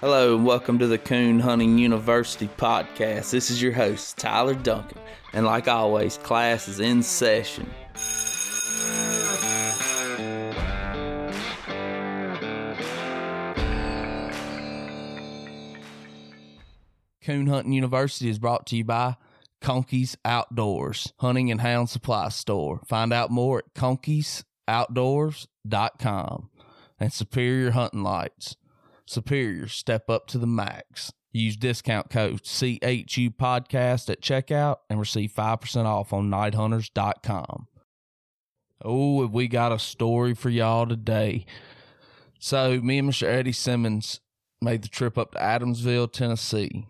Hello, and welcome to the Coon Hunting University podcast. This is your host, Tyler Duncan, and like always, class is in session. Coon Hunting University is brought to you by Conkeys Outdoors, hunting and hound supply store. Find out more at conkeys.outdoors.com and Superior Hunting Lights. Superior, step up to the max. Use discount code CHU podcast at checkout and receive 5% off on nighthunters.com. Oh, have we got a story for y'all today. So, me and Mr. Eddie Simmons made the trip up to Adamsville, Tennessee,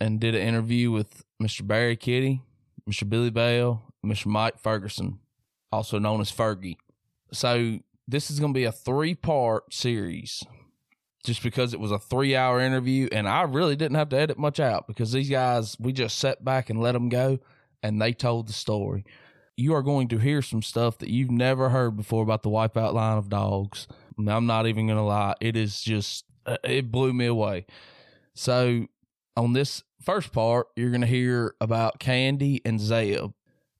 and did an interview with Mr. Barry Kitty, Mr. Billy Bell, Mr. Mike Ferguson, also known as Fergie. So, this is going to be a three part series just because it was a three hour interview and I really didn't have to edit much out because these guys, we just sat back and let them go and they told the story. You are going to hear some stuff that you've never heard before about the wipeout line of dogs. I'm not even going to lie. It is just, uh, it blew me away. So, on this first part, you're going to hear about Candy and Zeb.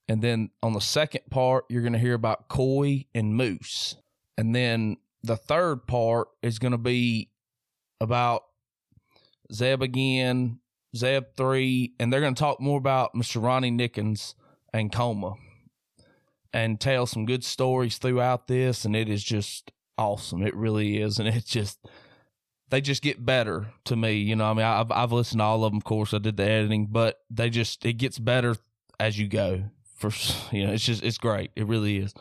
And then on the second part, you're going to hear about Coy and Moose. And then the third part is going to be about Zeb again, Zeb 3, and they're going to talk more about Mr. Ronnie Nickens and Coma and tell some good stories throughout this. And it is just awesome. It really is. And it's just, they just get better to me. You know, I mean, I've, I've listened to all of them. Of course, I did the editing, but they just, it gets better as you go. For, you know, it's just, it's great. It really is.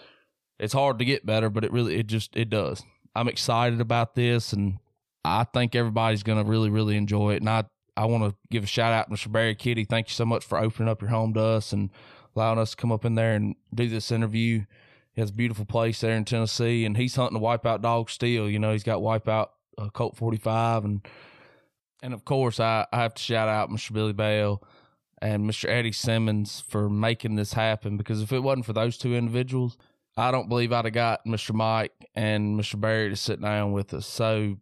It's hard to get better, but it really, it just, it does. I'm excited about this and I think everybody's going to really, really enjoy it. And I, I want to give a shout out to Mr. Barry Kitty. Thank you so much for opening up your home to us and allowing us to come up in there and do this interview. He has a beautiful place there in Tennessee, and he's hunting a wipeout dog still. You know, he's got wipeout uh, Colt 45, and and of course, I, I have to shout out Mr. Billy Bell and Mr. Eddie Simmons for making this happen. Because if it wasn't for those two individuals, I don't believe I'd have got Mr. Mike and Mr. Barry to sit down with us. So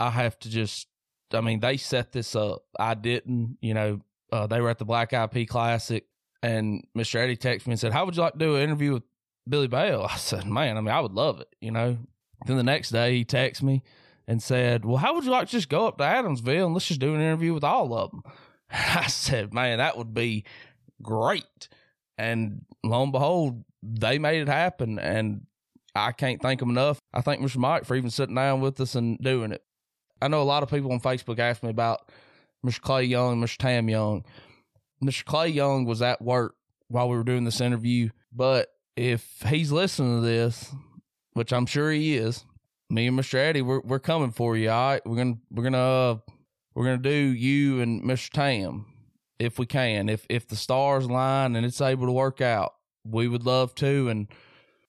I have to just, I mean, they set this up. I didn't, you know, uh, they were at the Black IP Classic, and Mr. Eddie texted me and said, How would you like to do an interview with Billy Bell? I said, Man, I mean, I would love it, you know. Then the next day, he texted me and said, Well, how would you like to just go up to Adamsville and let's just do an interview with all of them? I said, Man, that would be great. And lo and behold, they made it happen. And I can't thank them enough. I thank Mr. Mike for even sitting down with us and doing it. I know a lot of people on Facebook ask me about Mr. Clay Young, Mr. Tam Young. Mr. Clay Young was at work while we were doing this interview, but if he's listening to this, which I'm sure he is, me and Mr. Eddie, we're we're coming for you. All right, we're gonna we're gonna uh, we're gonna do you and Mr. Tam if we can. If if the stars line and it's able to work out, we would love to. And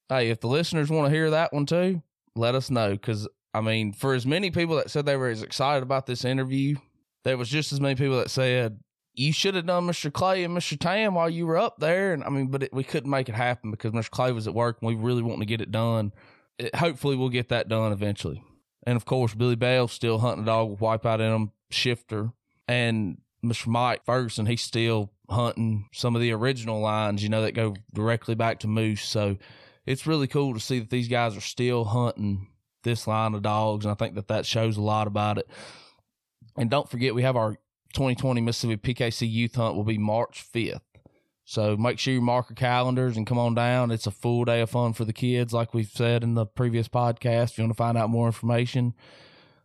hey, if the listeners want to hear that one too, let us know because I mean, for as many people that said they were as excited about this interview, there was just as many people that said you should have done Mr. Clay and Mr. Tam while you were up there. And I mean, but it, we couldn't make it happen because Mr. Clay was at work and we really want to get it done. It, hopefully, we'll get that done eventually. And of course, Billy Bell still hunting a dog with wipeout in him, shifter. And Mr. Mike Ferguson, he's still hunting some of the original lines, you know, that go directly back to Moose. So it's really cool to see that these guys are still hunting this line of dogs, and I think that that shows a lot about it. And don't forget, we have our 2020 Mississippi PKC Youth Hunt will be March 5th. So make sure you mark your calendars and come on down. It's a full day of fun for the kids, like we've said in the previous podcast. If you want to find out more information,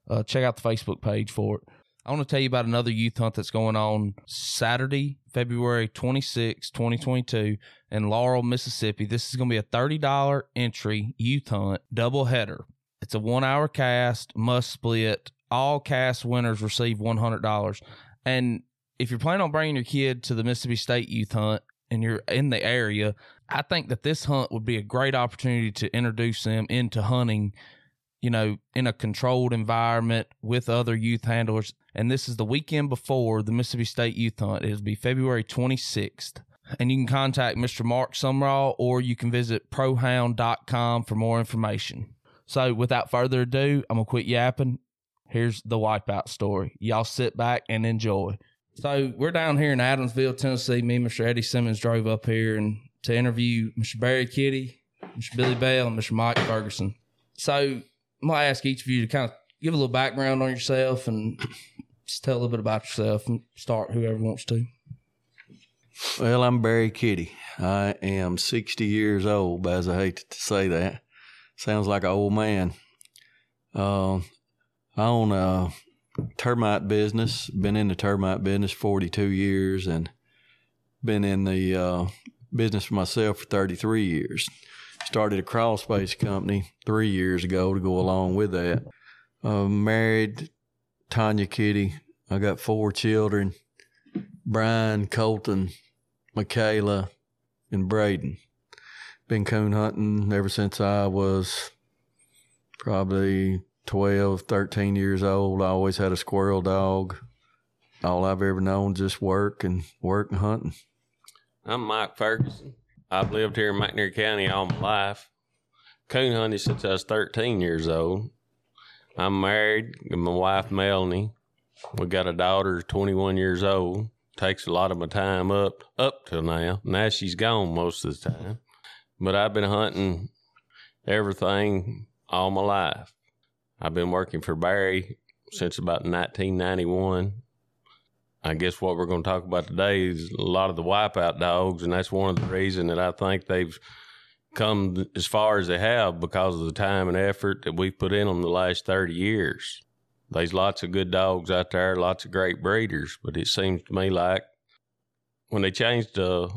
uh, check out the Facebook page for it. I want to tell you about another youth hunt that's going on Saturday, February 26, 2022 in Laurel, Mississippi. This is going to be a $30 entry youth hunt double header. It's a one hour cast, must split. All cast winners receive $100. And if you're planning on bringing your kid to the Mississippi State Youth Hunt and you're in the area, I think that this hunt would be a great opportunity to introduce them into hunting, you know, in a controlled environment with other youth handlers. And this is the weekend before the Mississippi State Youth Hunt. It'll be February 26th. And you can contact Mr. Mark Sumrall or you can visit prohound.com for more information. So without further ado, I'm gonna quit yapping. Here's the wipeout story. Y'all sit back and enjoy. So we're down here in Adamsville, Tennessee. Me and Mr. Eddie Simmons drove up here and to interview Mr. Barry Kitty, Mr. Billy Bell, and Mr. Mike Ferguson. So I'm gonna ask each of you to kind of give a little background on yourself and just tell a little bit about yourself and start whoever wants to. Well, I'm Barry Kitty. I am 60 years old, as I hate to say that, sounds like an old man. Uh, I own a termite business. Been in the termite business 42 years, and been in the uh, business for myself for 33 years. Started a crawl space company three years ago to go along with that. Uh, married Tanya Kitty. I got four children Brian, Colton, Michaela, and Braden. Been coon hunting ever since I was probably 12, 13 years old. I always had a squirrel dog. All I've ever known just work and work and hunting. I'm Mike Ferguson. I've lived here in McNairy County all my life. Coon hunting since I was 13 years old. I'm married with my wife Melanie. We got a daughter, 21 years old. Takes a lot of my time up up till now. Now she's gone most of the time. But I've been hunting everything all my life. I've been working for Barry since about 1991. I guess what we're going to talk about today is a lot of the wipeout dogs, and that's one of the reasons that I think they've come as far as they have because of the time and effort that we've put in them the last 30 years. There's lots of good dogs out there, lots of great breeders, but it seems to me like when they changed the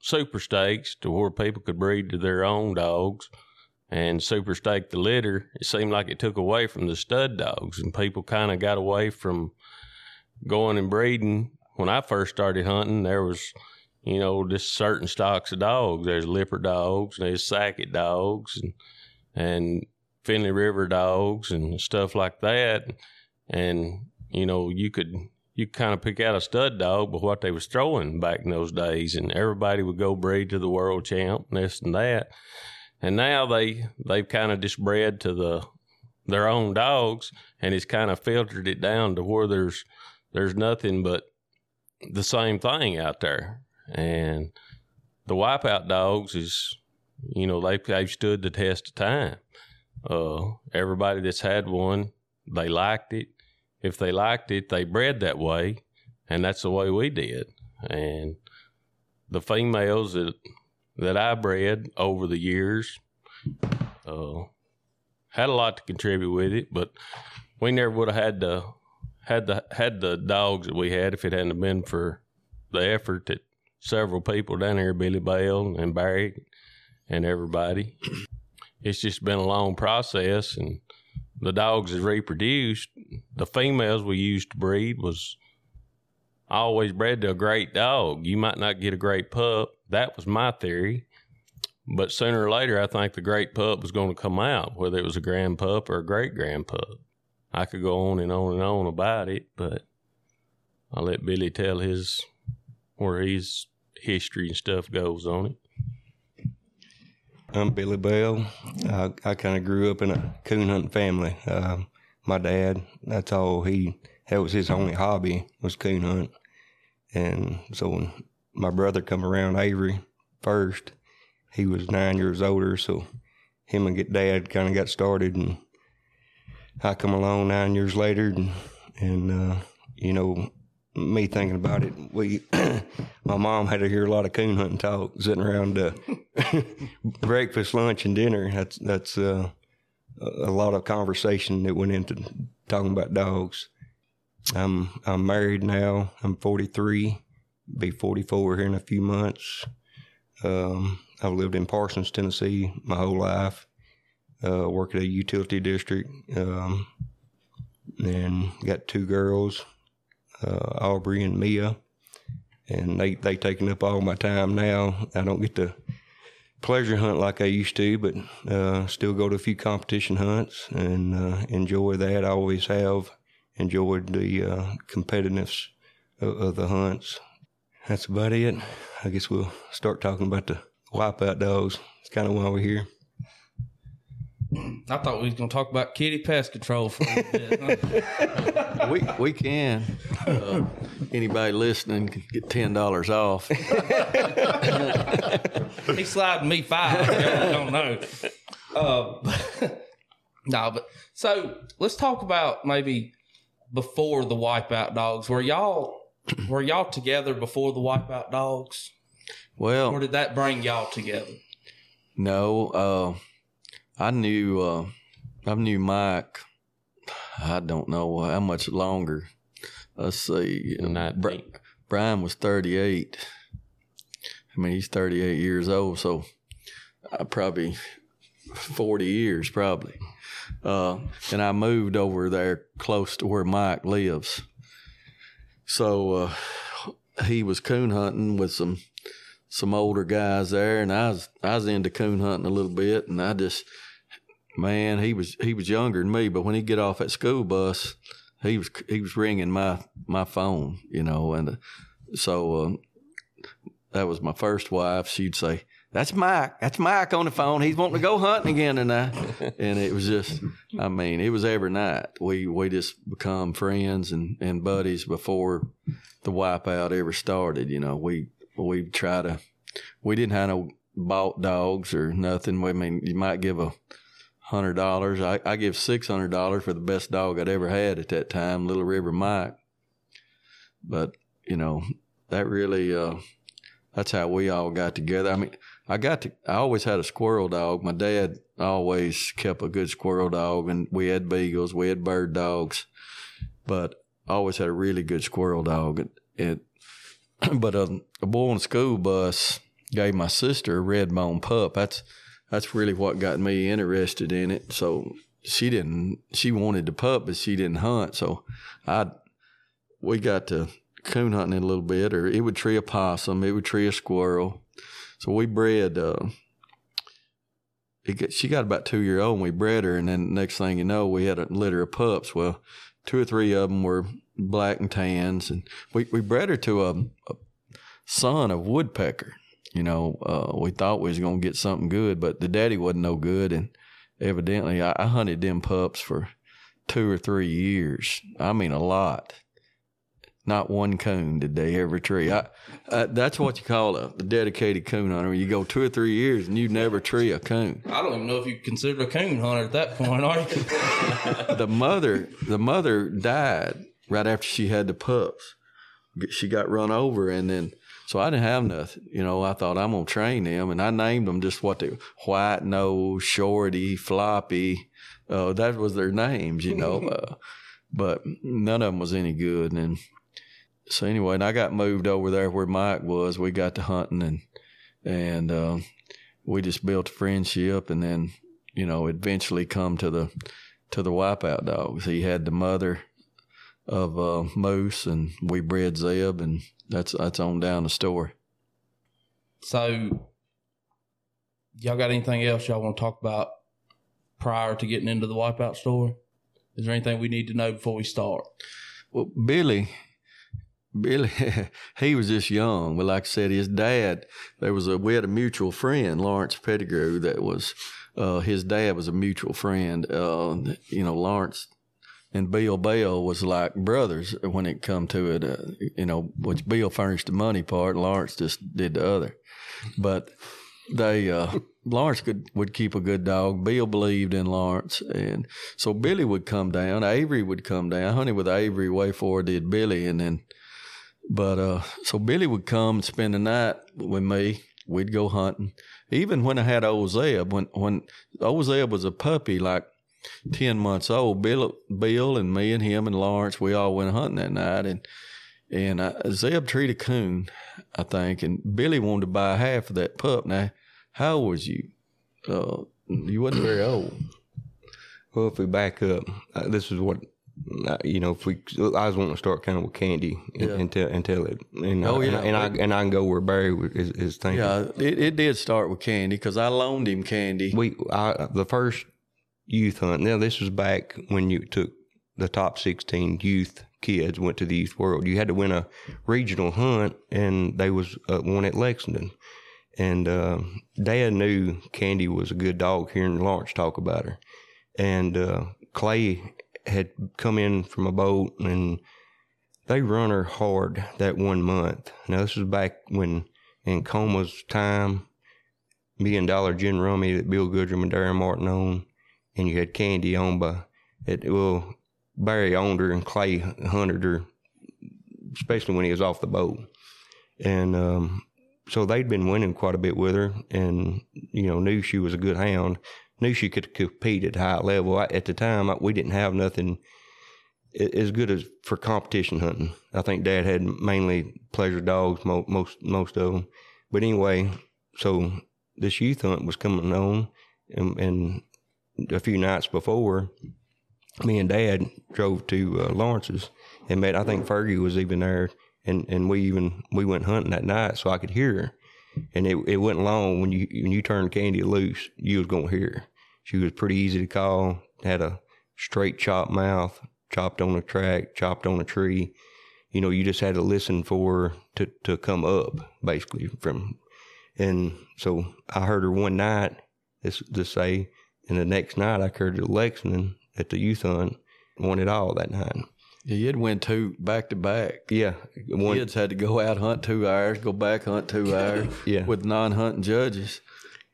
super stakes to where people could breed to their own dogs and super stake the litter, it seemed like it took away from the stud dogs, and people kind of got away from going and breeding. When I first started hunting, there was, you know, just certain stocks of dogs. There's Lippert dogs, and there's Sackett dogs, and and Finley River dogs and stuff like that. And you know, you could you kind of pick out a stud dog by what they was throwing back in those days, and everybody would go breed to the world champ, and this and that. And now they they've kind of just bred to the their own dogs, and it's kind of filtered it down to where there's there's nothing but the same thing out there. And the wipeout dogs is, you know, they they've stood the test of time. Uh, everybody that's had one, they liked it. If they liked it, they bred that way, and that's the way we did. And the females that that I bred over the years uh, had a lot to contribute with it, but we never would have had the had the had the dogs that we had if it hadn't been for the effort that several people down here, Billy Bell and Barry and everybody. It's just been a long process, and the dogs has reproduced. The females we used to breed was always bred to a great dog. You might not get a great pup. That was my theory. But sooner or later, I think the great pup was going to come out, whether it was a grand pup or a great grand pup. I could go on and on and on about it, but I'll let Billy tell his where his history and stuff goes on it. I'm Billy Bell. I, I kind of grew up in a coon hunting family. Uh, my dad, that's all he, that was his only hobby was coon hunt. And so when my brother come around, Avery, first, he was nine years older. So him and get dad kind of got started and I come along nine years later and, and, uh, you know, me thinking about it, we, my mom had to hear a lot of coon hunting talk sitting around uh, breakfast, lunch, and dinner. That's that's uh, a lot of conversation that went into talking about dogs. I'm I'm married now. I'm 43, be 44 here in a few months. Um, I've lived in Parsons, Tennessee, my whole life. Uh, work at a utility district, um, and got two girls uh, Aubrey and Mia, and they they taking up all my time now. I don't get to pleasure hunt like I used to, but uh, still go to a few competition hunts and uh, enjoy that. I always have enjoyed the uh, competitiveness of, of the hunts. That's about it. I guess we'll start talking about the wipeout dogs. It's kind of why we're here. I thought we was gonna talk about kitty pest control for a little bit. we we can. Uh, anybody listening can get ten dollars off. he sliding me five. I don't know. Uh, no, but so let's talk about maybe before the wipeout dogs. Were y'all were y'all together before the wipeout dogs, Well, or did that bring y'all together? no, uh, I knew uh, I knew Mike. I don't know how much longer. Let's see. Bri- Brian was thirty eight. I mean, he's thirty eight years old, so uh, probably forty years, probably. Uh, and I moved over there close to where Mike lives. So uh, he was coon hunting with some some older guys there, and I was I was into coon hunting a little bit, and I just man, he was he was younger than me, but when he get off at school bus, he was he was ringing my my phone, you know, and uh, so um, that was my first wife. She'd say, "That's Mike. That's Mike on the phone. He's wanting to go hunting again tonight." and it was just, I mean, it was every night. We we just become friends and and buddies before the wipeout ever started. You know, we we try to. We didn't have no bought dogs or nothing. I mean, you might give a hundred dollars. I, I give six hundred dollars for the best dog I'd ever had at that time, Little River Mike. But you know, that really uh, that's how we all got together. I mean, I got to. I always had a squirrel dog. My dad always kept a good squirrel dog, and we had beagles, we had bird dogs, but I always had a really good squirrel dog. It, it but um, a boy on the school bus gave my sister a red bone pup. That's that's really what got me interested in it. So she didn't. She wanted the pup, but she didn't hunt. So I we got to coon hunting a little bit, or it would tree a possum, it would tree a squirrel. So we bred. Uh, it she got about two year old, and we bred her, and then next thing you know, we had a litter of pups. Well, two or three of them were black and tans, and we we bred her to a, a son of woodpecker. You know, uh, we thought we was gonna get something good, but the daddy wasn't no good, and evidently, I, I hunted them pups for two or three years. I mean, a lot. Not one coon did they ever tree. I, uh, that's what you call a, a dedicated coon hunter. You go two or three years and you never tree a coon. I don't even know if you consider a coon hunter at that point, are you? the mother, the mother died right after she had the pups. She got run over, and then so I didn't have nothing. You know, I thought I'm gonna train them, and I named them just what they white nose, shorty, floppy. Uh, that was their names, you know. Uh, but none of them was any good, and so anyway, and I got moved over there where Mike was. We got to hunting, and and uh, we just built a friendship, and then you know eventually come to the to the wipeout dogs. He had the mother of uh, moose, and we bred Zeb, and that's that's on down the story. So, y'all got anything else y'all want to talk about prior to getting into the wipeout story? Is there anything we need to know before we start? Well, Billy, Billy, he was just young, but like I said, his dad, there was a we had a mutual friend, Lawrence Pettigrew, that was uh, his dad was a mutual friend. Uh, you know, Lawrence and Bill Bell was like brothers when it come to it. Uh, you know, which Bill furnished the money part, Lawrence just did the other. But they uh, Lawrence could would keep a good dog. Bill believed in Lawrence, and so Billy would come down. Avery would come down. Honey with Avery way before did Billy, and then. But uh, so Billy would come and spend the night with me. We'd go hunting. Even when I had old Zeb, when when old Zeb was a puppy, like ten months old, Bill, Bill and me and him and Lawrence, we all went hunting that night, and and uh, Zeb treated a coon, I think, and Billy wanted to buy half of that pup. Now, how old was you? Uh, you wasn't very old. Well, if we back up, uh, this is what uh, you know. If we, I was wanting to start kind of with candy and, Yeah. until until it, and, Oh, uh, yeah. and, I, and I and I can go where Barry is, is thinking. Yeah, it, it did start with candy because I loaned him candy. We I, the first youth hunt. Now this was back when you took the top sixteen youth kids went to the youth world. You had to win a regional hunt, and they was uh, one at Lexington. And uh, Dad knew Candy was a good dog, hearing Lawrence talk about her. And uh, Clay had come in from a boat and they run her hard that one month. Now, this was back when in Coma's time, me and Dollar Gin Rummy that Bill Goodrum and Darren Martin owned, and you had Candy owned by, it, well, Barry owned her and Clay hunted her, especially when he was off the boat. And um, so they'd been winning quite a bit with her and, you know, knew she was a good hound, knew she could compete at high level. I, at the time, I, we didn't have nothing as good as for competition hunting. I think Dad had mainly pleasure dogs, mo- most most of them. But anyway, so this youth hunt was coming on, and, and a few nights before, me and Dad drove to uh, Lawrence's and met. I think Fergie was even there, and, and we even we went hunting that night, so I could hear her. And it it wasn't long when you when you turned Candy loose, you was gonna hear. Her. She was pretty easy to call. Had a straight chop mouth, chopped on a track, chopped on a tree. You know, you just had to listen for her to to come up, basically from. And so I heard her one night, this to say, and the next night I her at Lexington at the youth hunt, won it all that night. Yeah, you'd win two back to back. Yeah, one, kids had to go out hunt two hours, go back hunt two hours. yeah, with non-hunting judges,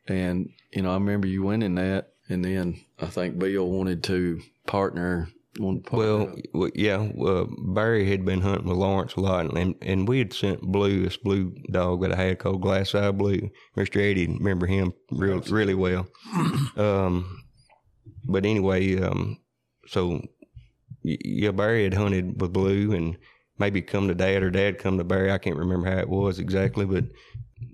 and you know I remember you winning that, and then I think Bill wanted to partner. Well, yeah, uh, Barry had been hunting with Lawrence a lot, and and we had sent Blue, this blue dog that I had called Glass Eye Blue. Mister Eddie, remember him real really well. um, but anyway, um, so yeah, Barry had hunted with Blue and maybe come to Dad or Dad come to Barry. I can't remember how it was exactly, but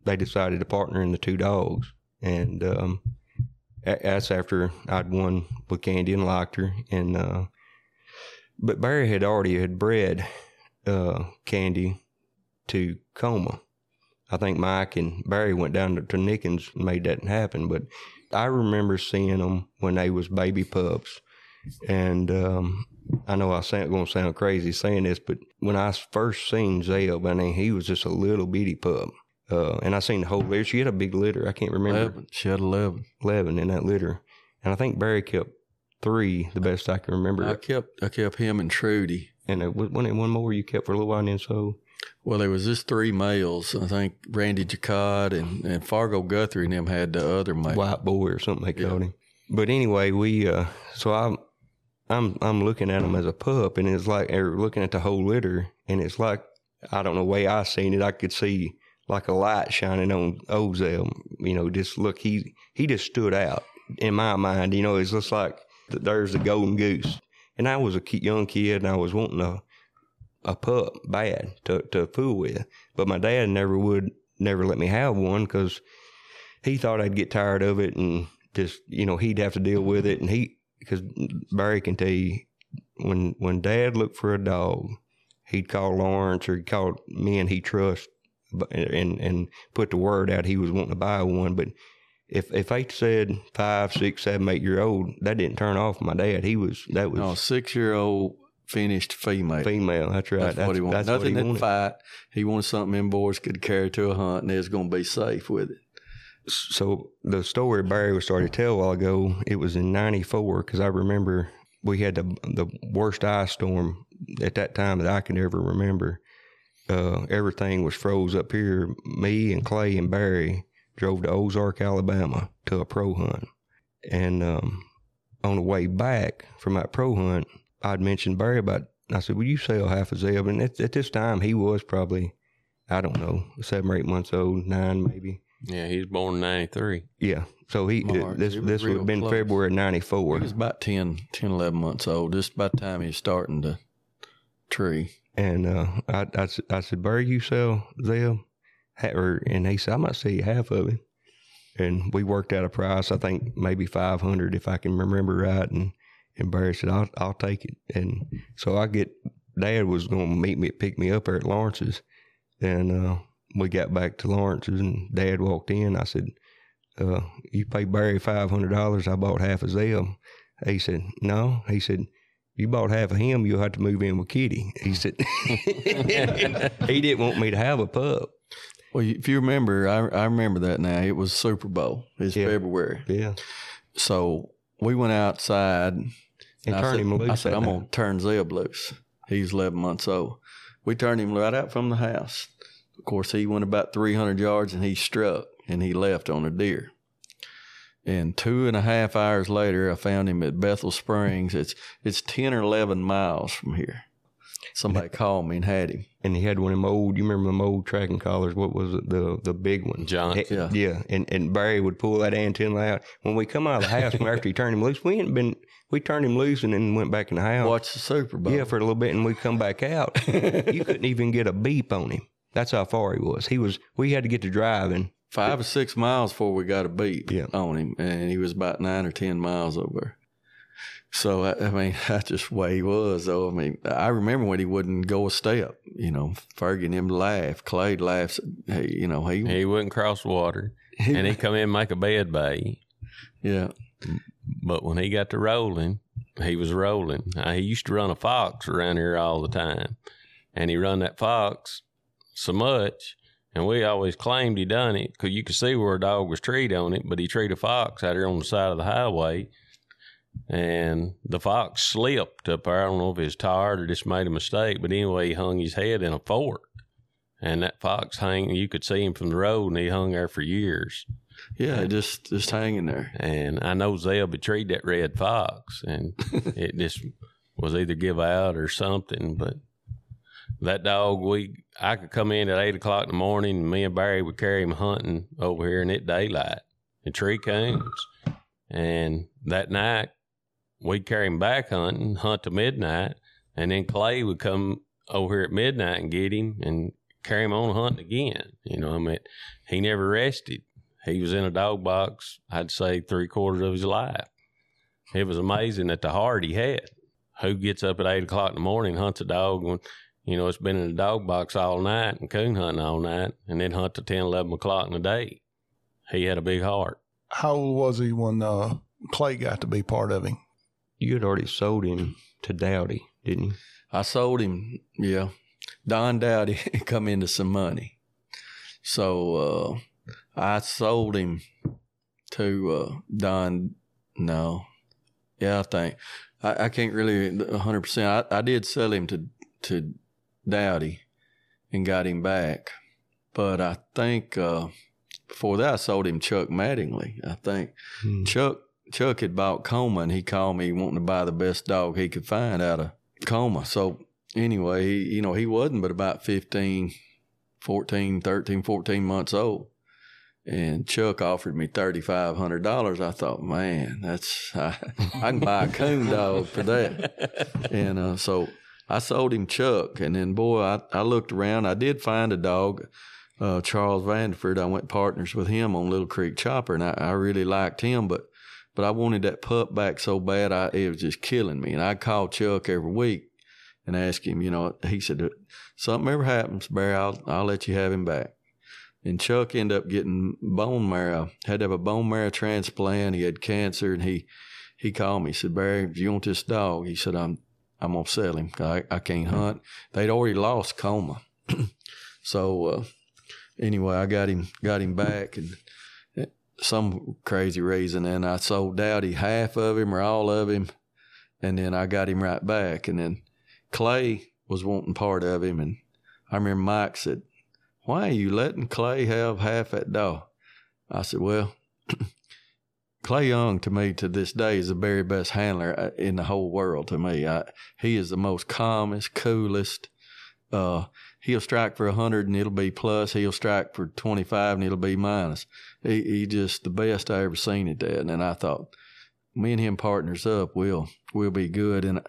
they decided to partner in the two dogs, and um, that's after I'd won with Candy and liked her, and uh, but Barry had already had bred uh, Candy to Coma. I think Mike and Barry went down to, to Nickens and made that happen, but I remember seeing them when they was baby pups, and um, I know I sound going to sound crazy saying this, but when I first seen Zeb, I mean, he was just a little bitty pup. Uh, and I seen the whole litter. She had a big litter. I can't remember. 11. She had 11. 11 in that litter. And I think Barry kept three, the best I can remember. I kept I kept him and Trudy. And it was one, one more you kept for a little while, and so. Well, there was just three males. I think Randy Jacod and, and Fargo Guthrie and them had the other male. White boy or something they called yeah. him. But anyway, we uh, so I I'm I'm looking at them as a pup, and it's like or looking at the whole litter, and it's like I don't know the way I seen it. I could see like a light shining on Ozell. You know, just look, he he just stood out in my mind. You know, it's just like there's the golden goose. And I was a young kid, and I was wanting a a pup bad to to fool with, but my dad never would never let me have one because he thought I'd get tired of it and just you know he'd have to deal with it, and he because Barry can tell you when when Dad looked for a dog, he'd call Lawrence or he'd call men he trust and and put the word out he was wanting to buy one. But if if they said five, six, seven, eight year old, that didn't turn off my dad. He was that was no six year old finished female. Female, that's right. That's, that's what he wanted. Nothing he wanted. fight. He wanted something them boys could carry to a hunt, and they was going to be safe with it so the story Barry was starting to tell a while ago, it was in '94 because I remember we had the the worst ice storm at that time that I can ever remember. Uh, everything was froze up here. Me and Clay and Barry drove to Ozark, Alabama, to a pro hunt, and um, on the way back from that pro hunt, I'd mentioned Barry about. I said, "Will you sell half a Zeb?" And at, at this time, he was probably, I don't know, seven or eight months old, nine maybe yeah, he's born in 93. Yeah. So he March. this this would have been close. February of 94. He was about 10, 10, 11 months old, just by the time he was starting to tree. And uh, I, I, I said, Barry, you sell Zeb? And he said, I might you half of it. And we worked out a price, I think maybe 500 if I can remember right. And, and Barry said, I'll, I'll take it. And so I get, Dad was going to meet me, pick me up there at Lawrence's. And uh, we got back to Lawrence's and Dad walked in. I said, uh, "You pay Barry five hundred dollars. I bought half of them." He said, "No." He said, "You bought half of him. You'll have to move in with Kitty." He said, "He didn't want me to have a pup." Well, if you remember, I, I remember that now. It was Super Bowl. It's Yeah. February. Yeah. So we went outside. And I turn said, him loose. I said, I'm going to turn Zeb loose. He's 11 months old. We turned him right out from the house. Of course, he went about 300 yards and he struck and he left on a deer. And two and a half hours later, I found him at Bethel Springs. It's it's 10 or 11 miles from here. Somebody called me and had him. and he had one of them old. You remember them old tracking collars? What was it? The the big one. John. Yeah. yeah. And and Barry would pull that antenna out. When we come out of the house, after he turned him loose, we hadn't been. We turned him loose and then went back in the house. Watch the Super Bowl. Yeah, for a little bit, and we come back out. you couldn't even get a beep on him. That's how far he was. He was. We had to get to driving. five or six miles before we got a beep Yeah. on him, and he was about nine or ten miles over. So I, I mean, that's just the way he was. Though I mean, I remember when he wouldn't go a step. You know, Fergie and him laugh. Clay laughs. Hey, you know, he, He wouldn't cross water, and he'd come in and make a bed bay. yeah, But when he got to rolling, he was rolling. Uh, he used to run a fox around here all the time, and he run that fox so much, and we always claimed he done it because you could see where a dog was treed on it, but he treed a fox out here on the side of the highway, and the fox slipped up there. I don't know if he was tired or just made a mistake, but anyway, he hung his head in a fork. And that fox hang, you could see him from the road, and he hung there for years. yeah, just just hanging there. And I know Zeb betrayed that red fox, and it just was either give out or something. But that dog, we I could come in at eight o'clock in the morning, and me and Barry would carry him hunting over here in it daylight in tree cones. And that night, we'd carry him back hunting, hunt to midnight, and then Clay would come over here at midnight and get him and carry him on hunting again. You know, I mean, he never rested. He was in a dog box, I'd say three quarters of his life. It was amazing at the heart he had. Who gets up at eight o'clock in the morning, hunts a dog when, you know, it's been in a dog box all night and coon hunting all night, and then hunt to 10, 11 o'clock in the day. He had a big heart. How old was he when uh, Clay got to be part of him? You had already sold him to Dowdy, didn't you? I sold him. Yeah, Don Dowdy come into some money, so uh, I sold him to uh, Don. No, yeah, I think I, I can't really hundred percent. I, I did sell him to to Dowdy and got him back, but I think uh, before that I sold him Chuck Mattingly. I think Hmm. Chuck Chuck had bought Coma and he called me wanting to buy the best dog he could find out of Coma. So anyway, he, you know, he wasn't but about 15, 14, 13, 14 months old. And Chuck offered me $3,500. I thought, man, that's, I, I can buy a coon dog for that. And uh, so I sold him Chuck. And then, boy, I, I looked around. I did find a dog, uh, Charles Vanderford. I went partners with him on Little Creek Chopper, and I, I really liked him. But but I wanted that pup back so bad, I it was just killing me. And I'd call Chuck every week and ask him, you know, he said, something ever happens, Barry, I'll, I'll let you have him back. And Chuck ended up getting bone marrow, had to have a bone marrow transplant. He had cancer, and he he called me. He said, Barry, if you want this dog, he said, I'm I'm gonna sell him. I, I can't hunt. They'd already lost coma, so uh, anyway, I got him got him back, and some crazy reason, and I sold Dowdy half of him or all of him, and then I got him right back, and then Clay was wanting part of him, and I remember Mike said, "Why are you letting Clay have half that dog?" I said, "Well." Clay Young to me to this day is the very best handler uh, in the whole world to me. I, he is the most calmest, coolest. Uh, he'll strike for a 100 and it'll be plus. He'll strike for 25 and it'll be minus. He, he just the best I ever seen at that. And I thought, me and him partners up, we'll, we'll be good. And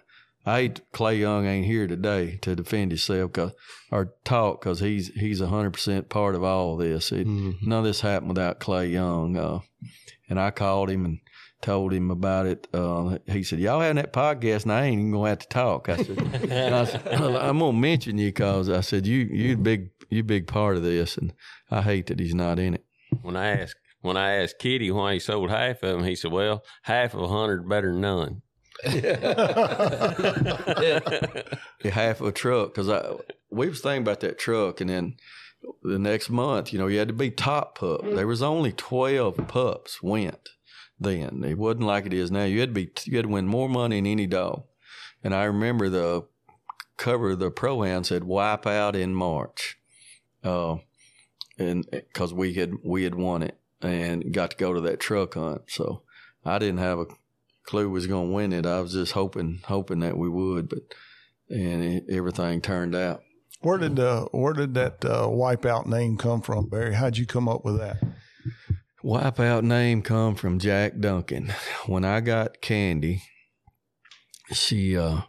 I hate Clay Young ain't here today to defend himself cause, or talk because he's, he's 100% part of all this. It, Mhm. none of this happened without Clay Young. Uh, and I called him and told him about it. Uh, he said, "Y'all having that podcast, and I ain't even gonna have to talk." I said, I said "I'm gonna mention you because I said you you big you big part of this, and I hate that he's not in it." When I asked when I asked Kitty why he sold half of them, he said, "Well, half of a hundred better than none." Yeah, half of a truck because I we was thinking about that truck, and then the next month, you know, you had to be top pup. There was only twelve pups went then. It wasn't like it is now. You had to be you had to win more money than any dog. And I remember the cover of the pro am said "Wipe out in March," uh, and because we had we had won it and got to go to that truck hunt. So I didn't have a clue was going to win it. I was just hoping hoping that we would, but and it, everything turned out. Where did uh, where did that uh, wipeout name come from, Barry? How'd you come up with that? Wipeout name come from Jack Duncan. When I got Candy, she uh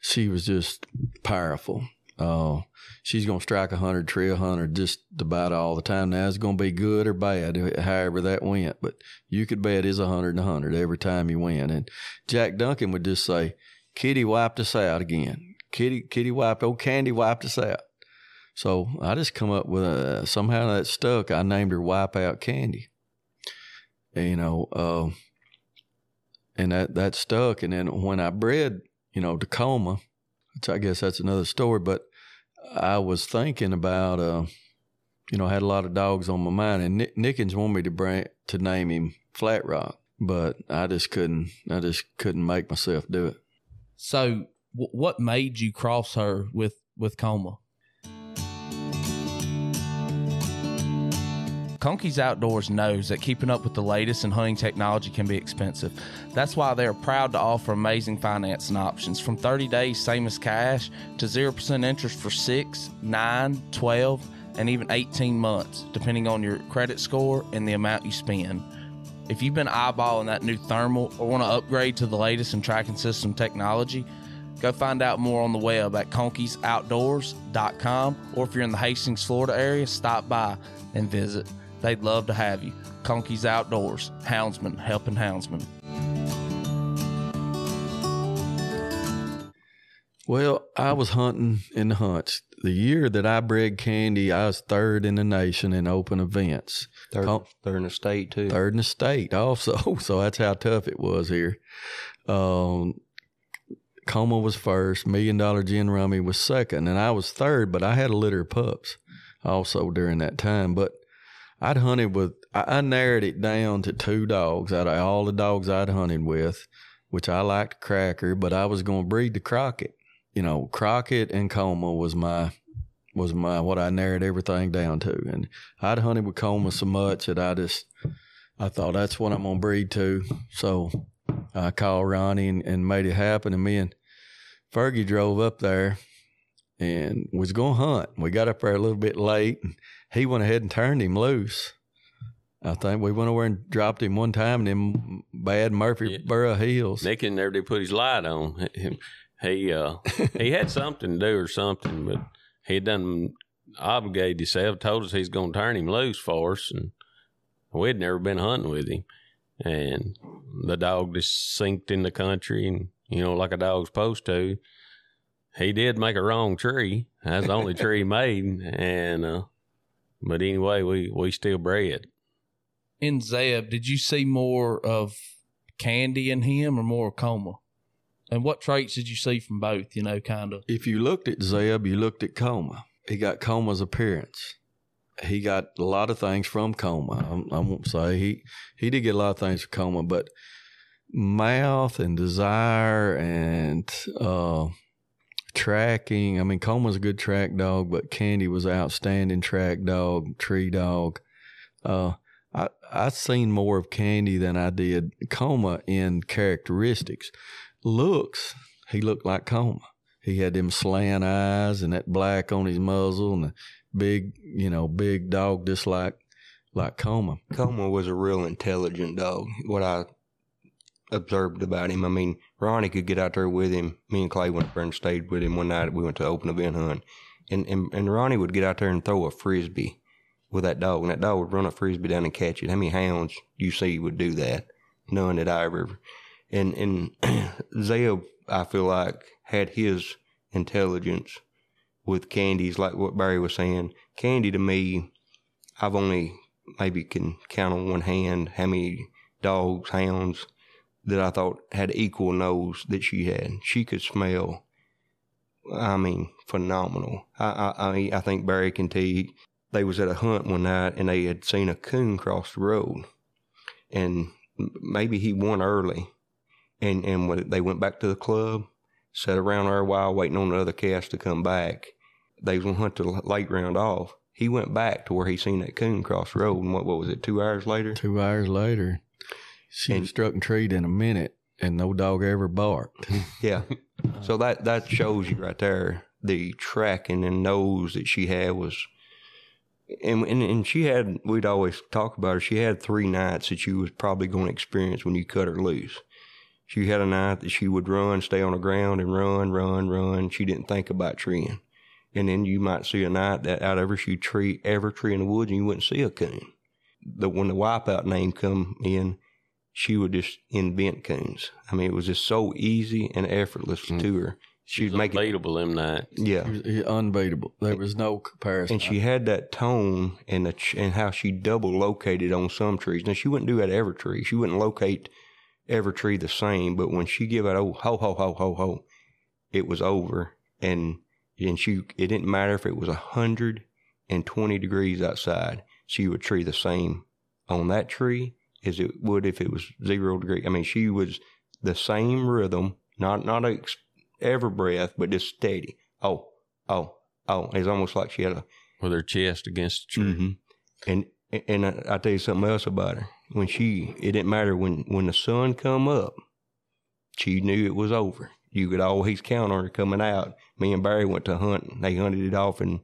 she was just powerful. Uh, she's gonna strike a hundred, tree a hundred, just about all the time. Now it's gonna be good or bad, however that went. But you could bet it's a hundred and a hundred every time you win. And Jack Duncan would just say, "Kitty wiped us out again. Kitty, Kitty wiped. Old Candy wiped us out." So I just come up with a somehow that stuck. I named her Wipeout Candy. And, you know, uh, and that that stuck. And then when I bred, you know, Tacoma, which I guess that's another story. But I was thinking about, uh, you know, I had a lot of dogs on my mind, and Nick, Nickens wanted me to bring to name him Flat Rock, but I just couldn't. I just couldn't make myself do it. So, w- what made you cross her with with Coma? Conkeys Outdoors knows that keeping up with the latest in hunting technology can be expensive. That's why they are proud to offer amazing financing options from 30 days, same as cash, to 0% interest for 6, 9, 12, and even 18 months, depending on your credit score and the amount you spend. If you've been eyeballing that new thermal or want to upgrade to the latest in tracking system technology, go find out more on the web at conkeys.outdoors.com or if you're in the Hastings, Florida area, stop by and visit. They'd love to have you. Conkeys Outdoors, houndsman helping houndsman. Well, I was hunting in the hunts. The year that I bred Candy, I was third in the nation in open events. Third, Con- third in the state too. Third in the state also. So that's how tough it was here. Um, Coma was first. Million Dollar Gin Rummy was second. And I was third, but I had a litter of pups also during that time. But I'd hunted with, I, I narrowed it down to two dogs out of all the dogs I'd hunted with, which I liked Cracker, but I was going to breed the Crockett. You know, Crockett and Coma was my was my what I narrowed everything down to, and I'd hunted with Coma so much that I just I thought that's what I'm gonna breed to. So I called Ronnie and, and made it happen, and me and Fergie drove up there and was going to hunt. We got up there a little bit late, he went ahead and turned him loose. I think we went over and dropped him one time, and them bad Murfreesboro heels. Nick never did put his light on. He uh he had something to do or something, but he done obligated himself, told us he's gonna turn him loose for us and we'd never been hunting with him. And the dog just sinked in the country and you know, like a dog's supposed to. He did make a wrong tree. That's the only tree he made. And uh but anyway, we we still bred. In Zeb, did you see more of Candy in him or more of Coma? And what traits did you see from both? You know, kind of. If you looked at Zeb, you looked at Coma. He got Coma's appearance. He got a lot of things from Coma. I, I won't say he he did get a lot of things from Coma, but mouth and desire and uh, tracking. I mean, Coma's a good track dog, but Candy was outstanding track dog, tree dog. Uh, I I seen more of Candy than I did Coma in characteristics. Looks, he looked like Coma. He had them slant eyes and that black on his muzzle and the big, you know, big dog just like like Coma. Coma was a real intelligent dog. What I observed about him, I mean, Ronnie could get out there with him. Me and Clay went up there and stayed with him one night. We went to open event hunt, and, and and Ronnie would get out there and throw a frisbee with that dog, and that dog would run a frisbee down and catch it. How many hounds you see would do that? None that I ever. And and Zeb, I feel like had his intelligence with Candy's, like what Barry was saying. Candy to me, I've only maybe can count on one hand how many dogs, hounds that I thought had equal nose that she had. She could smell I mean, phenomenal. I I I, think Barry can tell. They was at a hunt one night and they had seen a coon cross the road, and maybe he won early, and and when they went back to the club, sat around there a while waiting on the other cast to come back. They was gonna hunt the late round off. He went back to where he seen that coon cross the road, and what what was it? Two hours later, Two hours later, she And- was struck and treed in a minute, and no dog ever barked. Yeah. So that that shows you right there the tracking and nose that she had was, and and, and she had we'd always talk about her. She had three nights that she was probably going to experience when you cut her loose. She had a night that she would run, stay on the ground, and run, run, run. She didn't think about treeing. And then you might see a night that out of her she'd tree every tree in the woods, and you wouldn't see a coon. The when the wipeout name come in, she would just invent coons. I mean, it was just so easy and effortless Mm. to her. She'd She's make it, unbeatable them nights. yeah. It was- unbeatable. There was no comparison. And she had that tone and the ch- and how she double located on some trees. Now she wouldn't do that every tree. She wouldn't locate every tree the same. But when she give out oh ho ho ho ho ho, it was over. And and she it didn't matter if it was a hundred and twenty degrees outside. She would tree the same on that tree as it would if it was zero degree. I mean, she was the same rhythm, not not a ex- ever breath, but just steady. Oh, oh, oh. It's almost like she had a with her chest against the tree. Mm-hmm. And and I, I tell you something else about her. When she, it didn't matter when when the sun come up, she knew it was over. You could always count on her coming out. Me and Barry went to hunt. They hunted it off in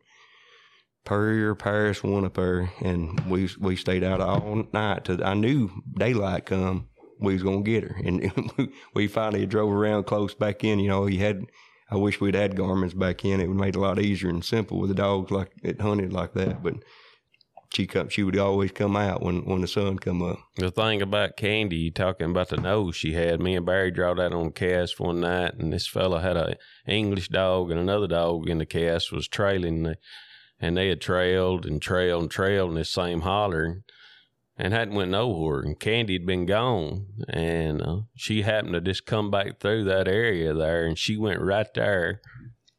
Perry Paris, one up there, and we we stayed out all night. Till I knew daylight come, we was gonna get her, and we finally drove around close back in. You know, you had. I wish we'd had Garmins back in. It would made it a lot easier and simple with the dogs like it hunted like that. But she come, she would always come out when when the sun come up. The thing about Candy, you talking about the nose she had. Me and Barry draw that on cast one night, and this fella had a English dog and another dog in the cast was trailing, the, and they had trailed and trailed and trailed in this same holler, and hadn't went nowhere. And Candy had been gone, and uh, she happened to just come back through that area there, and she went right there.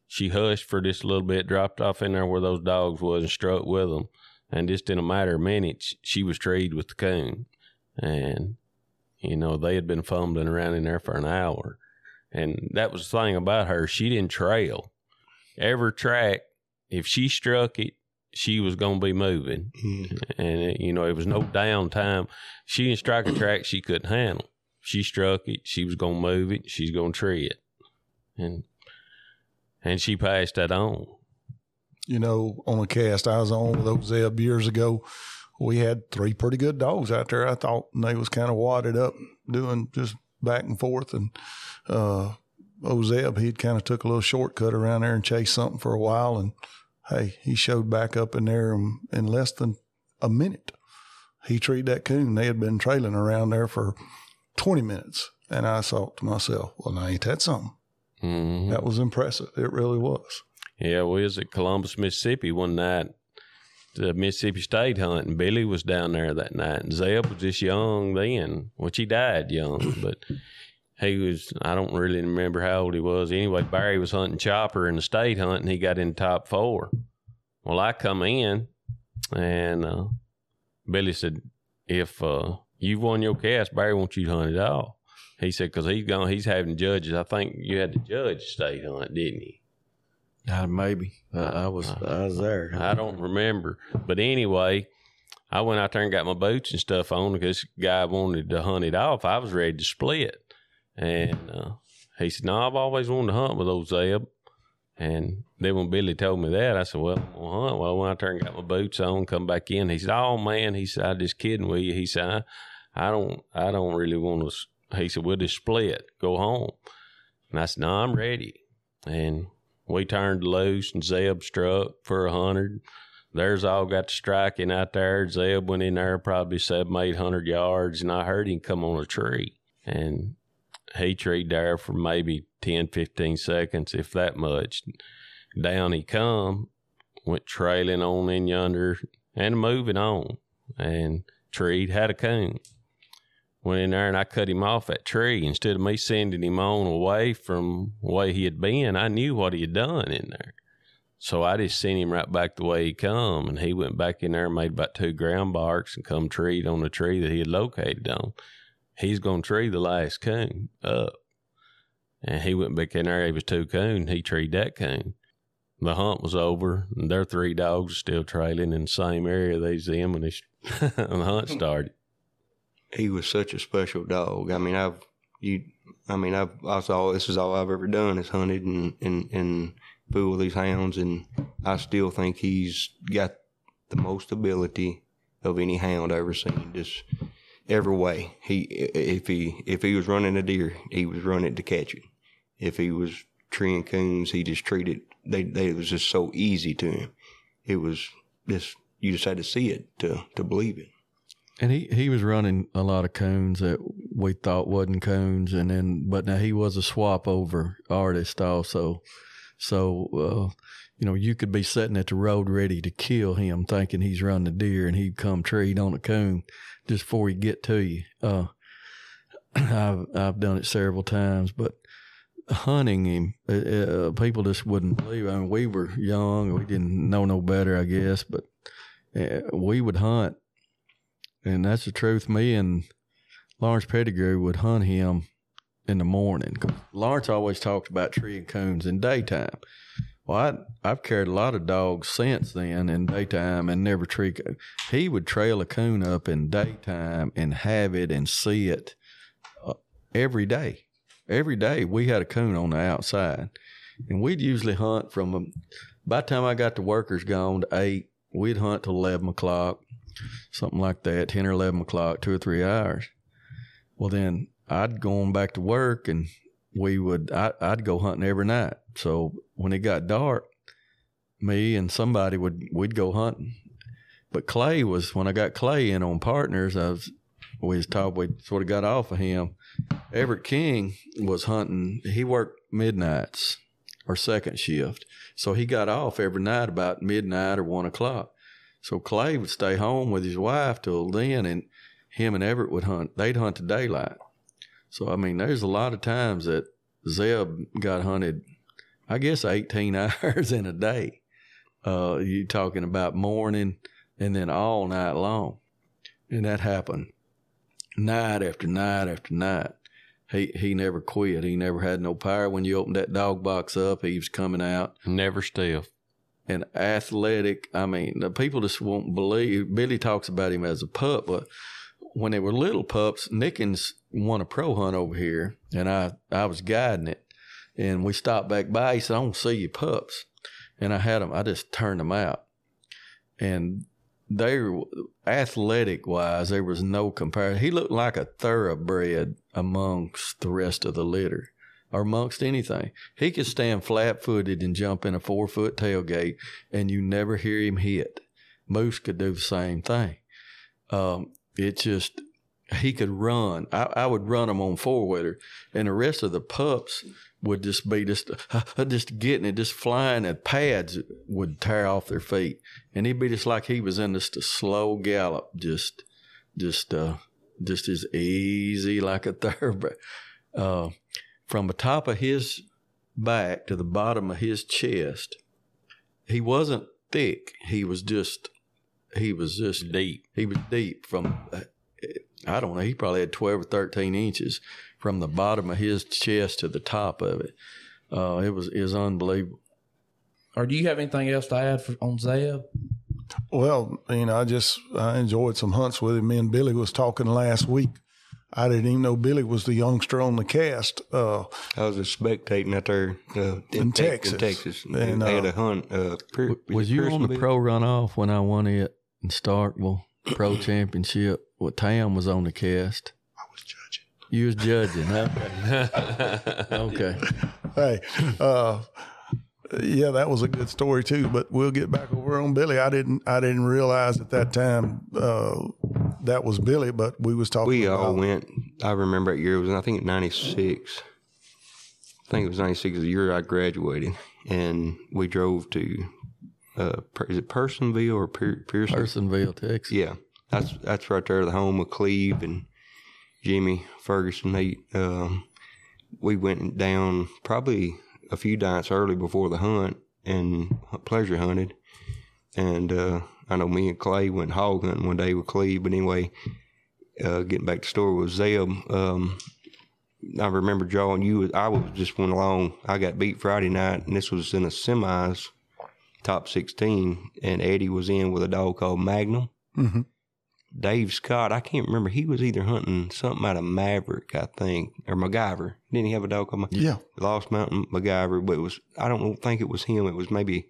She hushed for just a little bit, dropped off in there where those dogs was, and struck with them and just in a matter of minutes, she was treed with the coon. And, you know, they had been fumbling around in there for an hour. And that was the thing about her. She didn't trail. Every track, if she struck it, she was going to be moving. And, it, you know, it was no downtime. She didn't strike a track she couldn't handle. She struck it. She was going to move it. She's going to tree it. And, and she passed that on. You know, on a cast I was on with those Zeb years ago, we had three pretty good dogs out there. I thought and they was kind of wadded up, doing just back and forth. And uh, Ozeb, he'd kind of took a little shortcut around there and chased something for a while. And hey, he showed back up in there in, in less than a minute. He treed that coon. They had been trailing around there for 20 minutes. And I thought to myself, well, now ain't that something? Mhm. That was impressive. It really was. Yeah, we was at Columbus, Mississippi one night, the Mississippi State hunt, and Billy was down there that night. And Zeb was just young then, which he died young, but he was, I don't really remember how old he was. Anyway, Barry was hunting Chopper in the state hunt, and he got in top four. Well, I come in, and uh, Billy said, if uh, you've won your cast, Barry wants you to hunt it off. He said, because he's gone, he's having judges. I think you had to judge state hunt, didn't you? Uh, maybe uh, I was I was there. I don't remember. But anyway, I went out there and got my boots and stuff on because guy wanted to hunt it off. I was ready to split. And uh, he said, No, I've always wanted to hunt with old Zeb. And then when Billy told me that, I said, Well, I'm to hunt. Well, when I and got my boots on, come back in. He said, Oh, man. He said, I'm just kidding with you. He said, I, I don't I don't really want to. He said, We'll just split, go home. And I said, No, I'm ready. And we turned loose and Zeb struck for a hundred. There's all got to striking out there. Zeb went in there probably seven, eight hundred yards, and I heard him come on a tree. And he treed there for maybe 10, 15 seconds, if that much. Down he come, went trailing on in yonder and moving on. And treed had a coon. Went in there and I cut him off that tree. Instead of me sending him on away from the way he had been, I knew what he had done in there. So I just sent him right back the way he come, and he went back in there and made about two ground barks and come treed on the tree that he had located on. He's gonna tree the last coon up, and he went back in there. He was two coon. He treed that coon. The hunt was over, and their three dogs are still trailing in the same area they's in when, they, when the hunt hmm. started. he was such a special dog. I mean, I've you. I mean, I've that's all. This is all I've ever done is hunted and and and fool with these hounds, and I still think he's got the most ability of any hound I've ever seen. Just every way. He if he if he was running a deer, he was running to catch it. If he was treeing coons, he just treated they they it was just so easy to him. It was just you just had to see it to to believe it. And he, he was running a lot of coons that we thought wasn't coons, and then but now he was a swap over artist also. So uh, you know you could be sitting at the road ready to kill him, thinking he's running a deer, and he'd come treed on a coon just before he get to you. Uh, I've I've done it several times, but hunting him, uh, uh, people just wouldn't believe. I mean, we were young, we didn't know no better, I guess, but uh, we would hunt and that's the truth. Me and Lawrence Pettigrew would hunt him in the morning. Lawrence always talked about tree and coons in daytime. Well, I, I've carried a lot of dogs since then in daytime and never tree. He would trail a coon up in daytime and have it and see it uh, every day. Every day we had a coon on the outside, and we'd usually hunt from. um, By the time I got the workers gone to eight, we'd hunt till eleven o'clock something like that, 10 or 11 o'clock, two or three hours. Well, then I'd go on back to work and we would, I, I'd go hunting every night. So when it got dark, me and somebody would, we'd go hunting. But Clay was, when I got Clay in on partners, I was, we was taught, we sort of got off of him. Everett King was hunting, he worked midnights or second shift. So he got off every night about midnight or one o'clock. So Clay would stay home with his wife till then, and him and Everett would hunt. They'd hunt to daylight. So I mean, there's a lot of times that Zeb got hunted. I guess 18 hours in a day. Uh, you talking about morning and then all night long, and that happened night after night after night. He he never quit. He never had no power. When you opened that dog box up, he was coming out Never stiff. and athletic. I mean, the people just won't believe. Billy talks about him as a pup, but when they were little pups, Nickens won a pro hunt over here, and I I was guiding it, and we stopped back by. He said, "I want to see your pups," and I had them. I just turned them out, and they were athletic wise. There was no comparison. He looked like a thoroughbred amongst the rest of the litter or amongst anything. He could stand flat footed and jump in a four foot tailgate, and you never hear him hit. Moose could do the same thing. Um, it just, he could run. I, I would run him on four wheeler, and the rest of the pups would just be just, just getting it, just flying, and pads would tear off their feet. And he'd be just like he was in just a slow gallop, just, just, uh, just as easy like a thoroughbred. Uh, from the top of his back to the bottom of his chest, he wasn't thick. He was just, he was just Deep. He was deep from, uh, I don't know, he probably had 12 or 13 inches from the bottom of his chest to the top of it. Uh, it was, it was unbelievable. Or do you have anything else to add for, on Zeb? Well, you know, I just I enjoyed some hunts with him. Me and Billy was talking last week. I didn't even know Billy was the youngster on the cast. Uh, I was just spectating out there uh, In Tex- Texas. In Texas, And, and they had uh, a hunt. Uh, Pier- Was you on the Pearsonville? pro runoff when I won it in Starkville Pro Championship? What Tam was on the cast? I was judging. You was judging. Okay. okay. Hey, uh, yeah, that was a good story too. But we'll get back over on Billy. I didn't I didn't realize at that time uh, that was Billy, but we was talking. We all went. I remember that year. It was I think '96. I think it was '96 the year I graduated, and we drove to. Uh, is it Personville or Pearson? Personville, Texas. Yeah, that's that's right there, the home of Cleve, and Jimmy Ferguson. He um, we went down probably a few nights early before the hunt and pleasure hunted. And uh, I know me and Clay went hog hunting one day with Cleve. But anyway, uh, getting back to the story with Zeb, um, I remember Joe and you. I was just went along. I got beat Friday night, and this was in a semis, top sixteen, and Eddie was in with a dog called Magnum. Mhm. Dave Scott, I can't remember. He was either hunting something out of Maverick, I think, or MacGyver. Didn't he have a dog called Ma- Yeah. Lost Mountain MacGyver? But it was I don't think it was him. It was maybe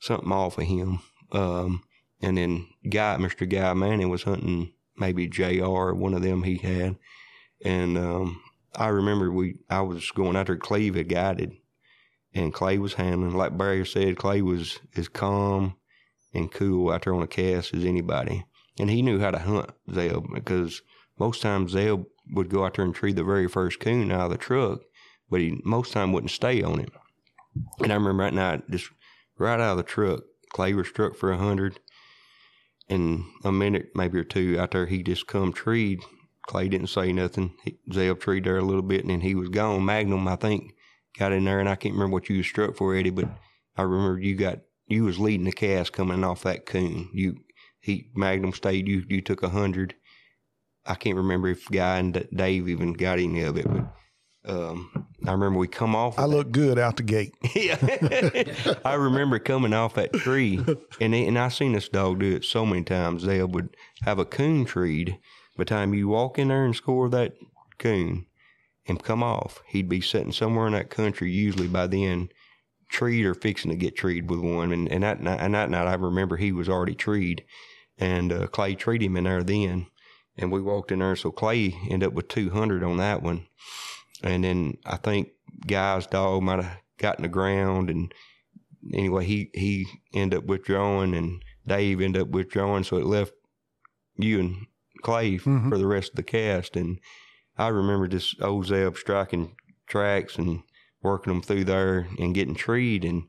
something off of him. Um, and then Guy, Mister Guy Manning was hunting maybe Jr. One of them he had, and um, I remember we I was going out there. Cleve had guided, and Clay was handling. Like Barry said, Clay was as calm and cool out there on a cast as anybody, and he knew how to hunt Zeb because most times Zeb would go out there and tree the very first coon out of the truck, but he most time wouldn't stay on it. And I remember that night, just right out of the truck, Clay was struck for a hundred. In a minute, maybe or two out there, he just come treed. Clay didn't say nothing. He, Zeb treed there a little bit, and then he was gone. Magnum, I think, got in there, and I can't remember what you was struck for, Eddie, but I remember you got you was leading the cast coming off that coon. You he Magnum stayed. You you took a hundred. I can't remember if Guy and Dave even got any of it, but um, I remember we come off. I look good out the gate. yeah. I remember coming off that tree, and they, and I seen this dog do it so many times. They would have a coon treed. By the time you walk in there and score that coon and come off, he'd be sitting somewhere in that country. Usually by then, treed or fixing to get treed with one. And and that night, and that night, I remember he was already treed, and uh, Clay treated him in there then. And we walked in there, so Clay ended up with two hundred on that one. And then I think Guy's dog might have gotten the ground, and anyway, he he ended up withdrawing, and Dave ended up withdrawing, so it left you and Clay Mhm. for the rest of the cast. And I remember this old Zeb striking tracks and working them through there and getting treed, and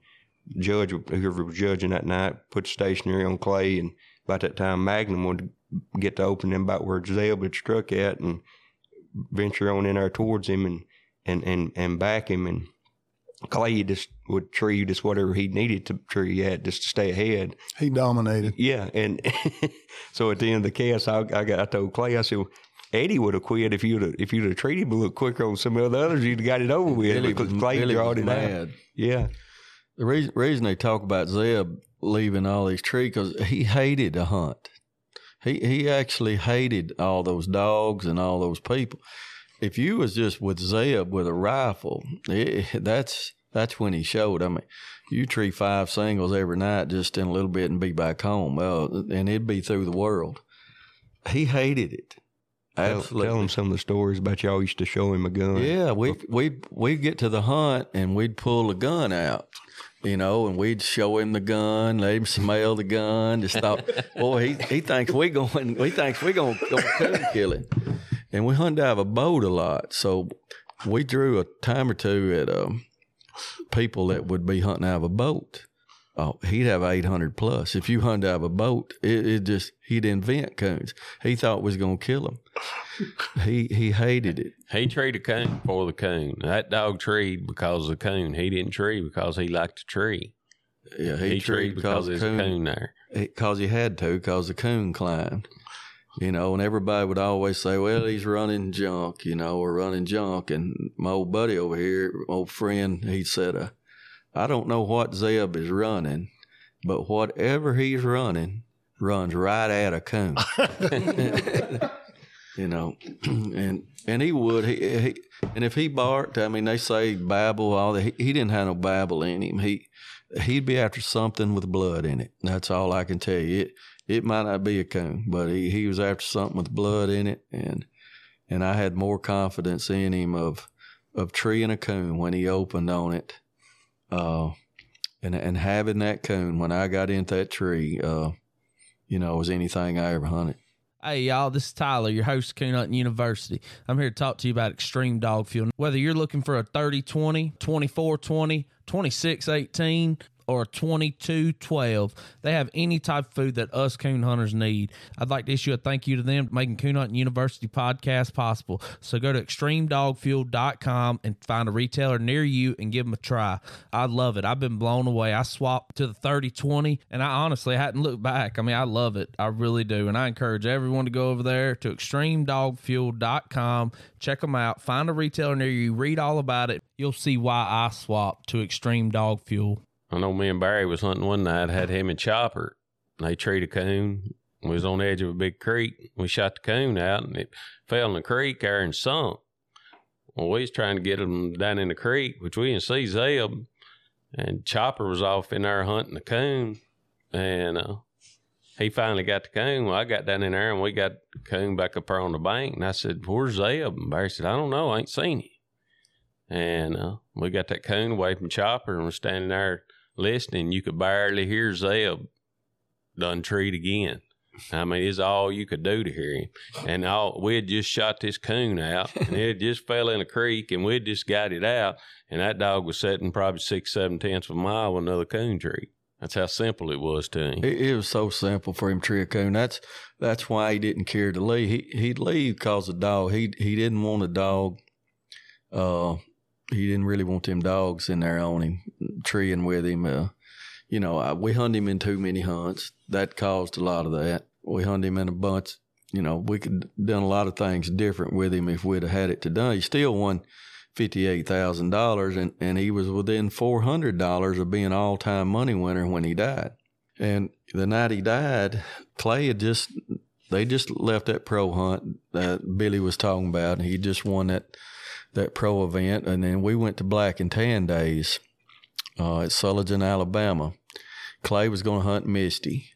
judge whoever was judging that night put stationary on Clay, and about that time Magnum would get to open him about where Zeb had struck at, and venture on in there towards him and and and, and back him and Clay just would tree just whatever he needed to tree at just to stay ahead. He dominated. Yeah, and so at the end of the cast, I, I got I told Clay I said. Eddie would have quit if you'd have, if you'd have treated him a little quicker on some of the others. You'd have got it over with Billy Clay Billy drawed was it out. mad. Yeah, The reason, reason they talk about Zeb leaving all these trees because he hated to hunt. He he actually hated all those dogs and all those people. If you was just with Zeb with a rifle, it, that's that's when he showed. I mean, you tree five singles every night just in a little bit and be back home. Well, and it'd be through the world. He hated it. Absolutely. tell him some of the stories about y'all used to show him a gun. Yeah, we we we'd get to the hunt and we'd pull the gun out, you know, and we'd show him the gun, let him smell the gun. Just thought, boy, he, he thinks we going, he thinks we going to coon kill him. And we hunt out of a boat a lot, so we drew a time or two at um, people that would be hunting out of a boat. Oh, he'd have eight hundred plus. If you hunt out of a boat, it, it just he'd invent coons. He thought was going to kill him. He he hated it. He treed a coon for the coon. That dog treed because of the coon. He didn't tree because he liked to tree. Yeah, He, treed because there's a coon, coon there. because he had to, because the coon climbed. You know, and everybody would always say, "Well, he's running junk," you know, or running junk. And my old buddy over here, old friend, he said, uh, "I don't know what Zeb is running, but whatever he's running runs right at a coon." you know, and and he would he, he and if he barked, I mean, they say babble all that. He, he didn't have no babble in him. He he'd be after something with blood in it. That's all I can tell you. It it might not be a coon, but he, he was after something with blood in it, and and I had more confidence in him of of treeing a coon when he opened on it, uh, and and having that coon when I got into that tree, uh, you know, was anything I ever hunted. Hey, y'all, this is Tyler, your host of Coon Hunting University. I'm here to talk to you about extreme dog fuel. Whether you're looking for a 30 20, 24 20, 26 18, or a 2212. They have any type of food that us coon hunters need. I'd like to issue a thank you to them making Coon Hunting University podcast possible. So go to extremedogfuel.com and find a retailer near you and give them a try. I love it. I've been blown away. I swapped to the 3020 and I honestly hadn't looked back. I mean, I love it. I really do. And I encourage everyone to go over there to extremedogfuel.com, check them out, find a retailer near you, read all about it. You'll see why I swapped to Extreme Dog Fuel. I know me and Barry was hunting one night, had him and Chopper. And They treated a coon. We was on the edge of a big creek. We shot the coon out and it fell in the creek there and sunk. Well, we was trying to get him down in the creek, which we didn't see Zeb. And Chopper was off in there hunting the coon. And uh, he finally got the coon. Well, I got down in there and we got the coon back up there on the bank. And I said, Where's Zeb? And Barry said, I don't know. I ain't seen him. And uh, we got that coon away from Chopper and we're standing there listening. You could barely hear Zeb done treat again. I mean, it's all you could do to hear him. And all we had just shot this coon out, and it just fell in a creek, and we'd just got it out, and that dog was sitting probably six, seven tenths of a mile with another coon tree. That's how simple it was to him. It, it was so simple for him to tree a coon. That's that's why he didn't care to leave. He he'd leave cause the dog. He he didn't want a dog. Uh, he didn't really want them dogs in there on him, treeing with him. Uh, you know, I, we hunt him in too many hunts. That caused a lot of that. We hunt him in a bunch. You know, we could done a lot of things different with him if we'd have had it to done. He still won fifty eight thousand dollars, and and he was within four hundred dollars of being all time money winner when he died. And the night he died, Clay had just they just left that pro hunt that Billy was talking about. And he just won that that pro event, and then we went to Black and Tan Days uh, at Sullivan, Alabama. Clay was going to hunt Misty.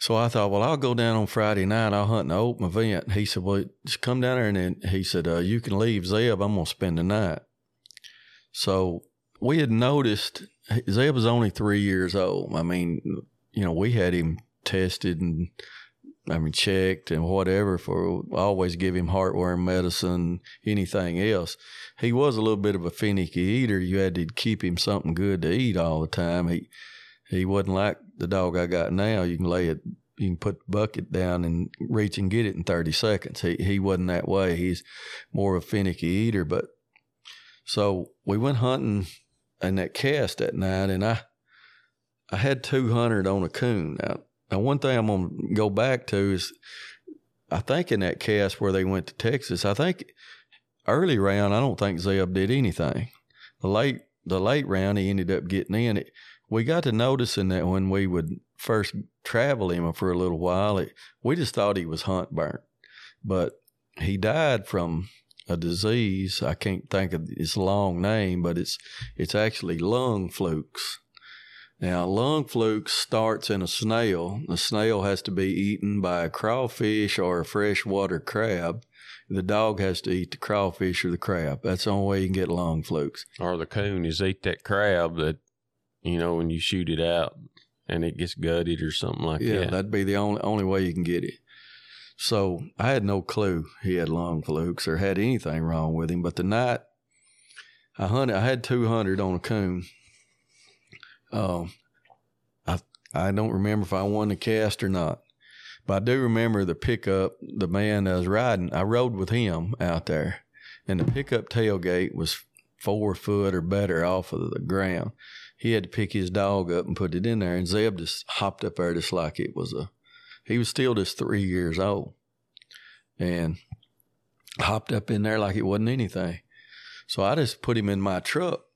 So I thought, well, I'll go down on Friday night. I'll hunt an open event. He said, well, just come down there. And then he said, uh, you can leave Zeb. I'm going to spend the night. So we had noticed Zeb was only three years old. I mean, you know, we had him tested and I mean, checked and whatever for always give him heartworm medicine, anything else. He was a little bit of a finicky eater. You had to keep him something good to eat all the time. He he wasn't like the dog I got now. You can lay it, you can put the bucket down and reach and get it in thirty seconds. He he wasn't that way. He's more of a finicky eater. But so we went hunting in that cast that night, and I I had two hundred on a coon. Now now, one thing I'm going to go back to is I think in that cast where they went to Texas, I think early round, I don't think Zeb did anything. The late the late round, he ended up getting in. It, we got to noticing that when we would first travel him for a little while, it, we just thought he was hunt burnt. But he died from a disease. I can't think of its long name, but it's it's actually lung flukes. Now, lung fluke starts in a snail. The snail has to be eaten by a crawfish or a freshwater crab. The dog has to eat the crawfish or the crab. That's the only way you can get lung flukes. Or the coon is eat that crab that, you know, when you shoot it out and it gets gutted or something like yeah, that. Yeah, that'd be the only only way you can get it. So I had no clue he had lung flukes or had anything wrong with him. But the night I hunted, I had two hundred on a coon um, I I don't remember if I won the cast or not, but I do remember the pickup. The man I was riding, I rode with him out there, and the pickup tailgate was four foot or better off of the ground. He had to pick his dog up and put it in there, and Zeb just hopped up there just like it was a. He was still just three years old, and hopped up in there like it wasn't anything. So I just put him in my truck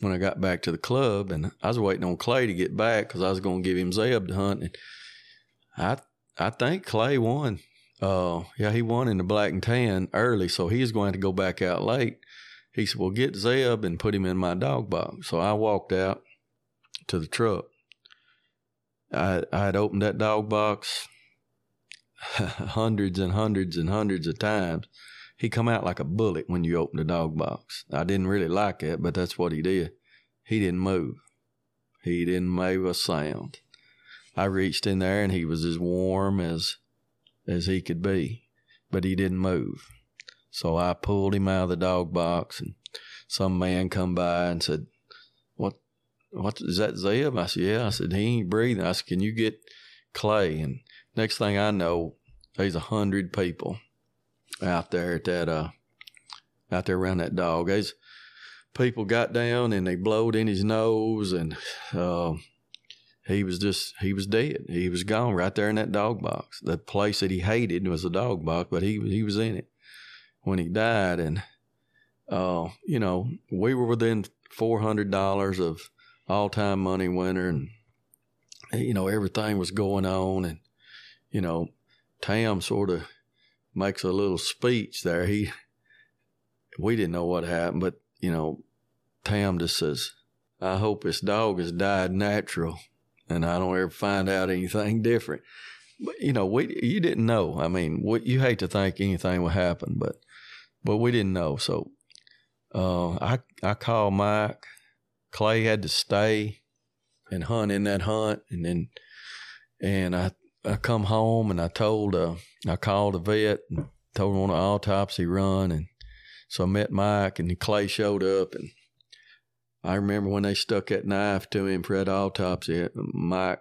when I got back to the club, and I was waiting on Clay to get back because I was going to give him Zeb to hunt. And I I think Clay won. Uh, yeah, he won in the black and tan early, so he's going to go back out late. He said, "Well, get Zeb and put him in my dog box." So I walked out to the truck. I I had opened that dog box hundreds and hundreds and hundreds of times he come out like a bullet when you open the dog box. I didn't really like it, but that's what he did. He didn't move. He didn't make a sound. I reached in there and he was as warm as as he could be, but he didn't move. So I pulled him out of the dog box and some man come by and said, "What what is that Zeb? I said, yeah. I said, he ain't breathing. I said, can you get Clay? And next thing I know, there's a hundred people out there at that, uh, out there around that dog. There's people got down and they blowed in his nose and, uh, he was just he was dead. He was gone right there in that dog box. The place that he hated was the dog box, but he he was in it when he died. And uh, you know, we were within four hundred dollars of all time money winner, and you know everything was going on, and you know, Tam sort of makes a little speech there. He we didn't know what happened, but you know, Tam just says, "I hope this dog has died natural." and I don't ever find out anything different. But you know, we you didn't know. I mean, you hate to think anything would happen, but but we didn't know. So uh, I I called Mike. Clay had to stay and hunt in that hunt, and then and I I come home and I told uh, I called the vet and told him on an autopsy run, and so I met Mike and Clay showed up and I remember when they stuck that knife to him for that autopsy. Mike,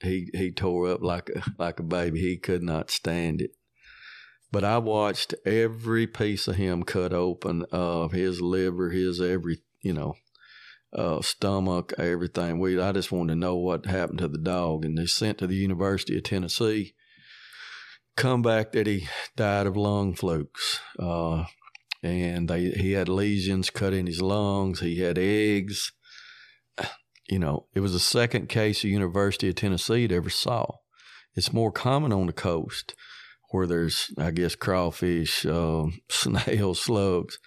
he he tore up like a like a baby. He could not stand it. But I watched every piece of him cut open of his liver, his every you know, uh, stomach, everything. We I just wanted to know what happened to the dog, and they sent to the University of Tennessee. Come back that he died of lung flukes. Uh, and they he had lesions cut in his lungs. He had eggs. You know, it was the second case the University of Tennessee had ever saw. It's more common on the coast where there's, I guess, crawfish, uh, snails, slugs.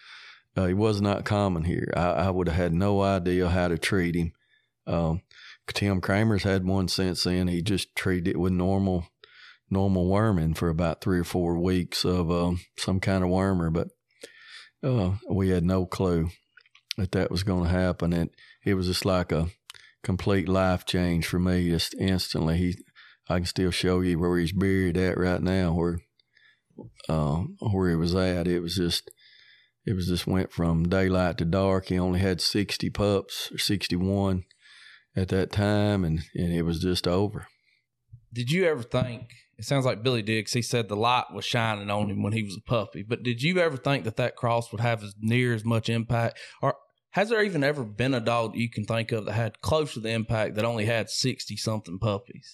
Uh, it was not common here. I, I, would have had no idea how to treat him. Um, Tim Kramer's had one since then. He just treated it with normal, normal worming for about three or four weeks of um, some kind of wormer. But uh, we had no clue that that was going to happen. And it was just like a complete life change for me just instantly. He, I can still show you where he's buried at right now, where, uh, where he was at. It was just, it was just went from daylight to dark. He only had 60 pups or 61 at that time, and, and it was just over. Did you ever think it sounds like Billy Diggs. He said the light was shining on him when he was a puppy. But did you ever think that that cross would have as near as much impact? Or has there even ever been a dog you can think of that had close to the impact that only had 60 something puppies?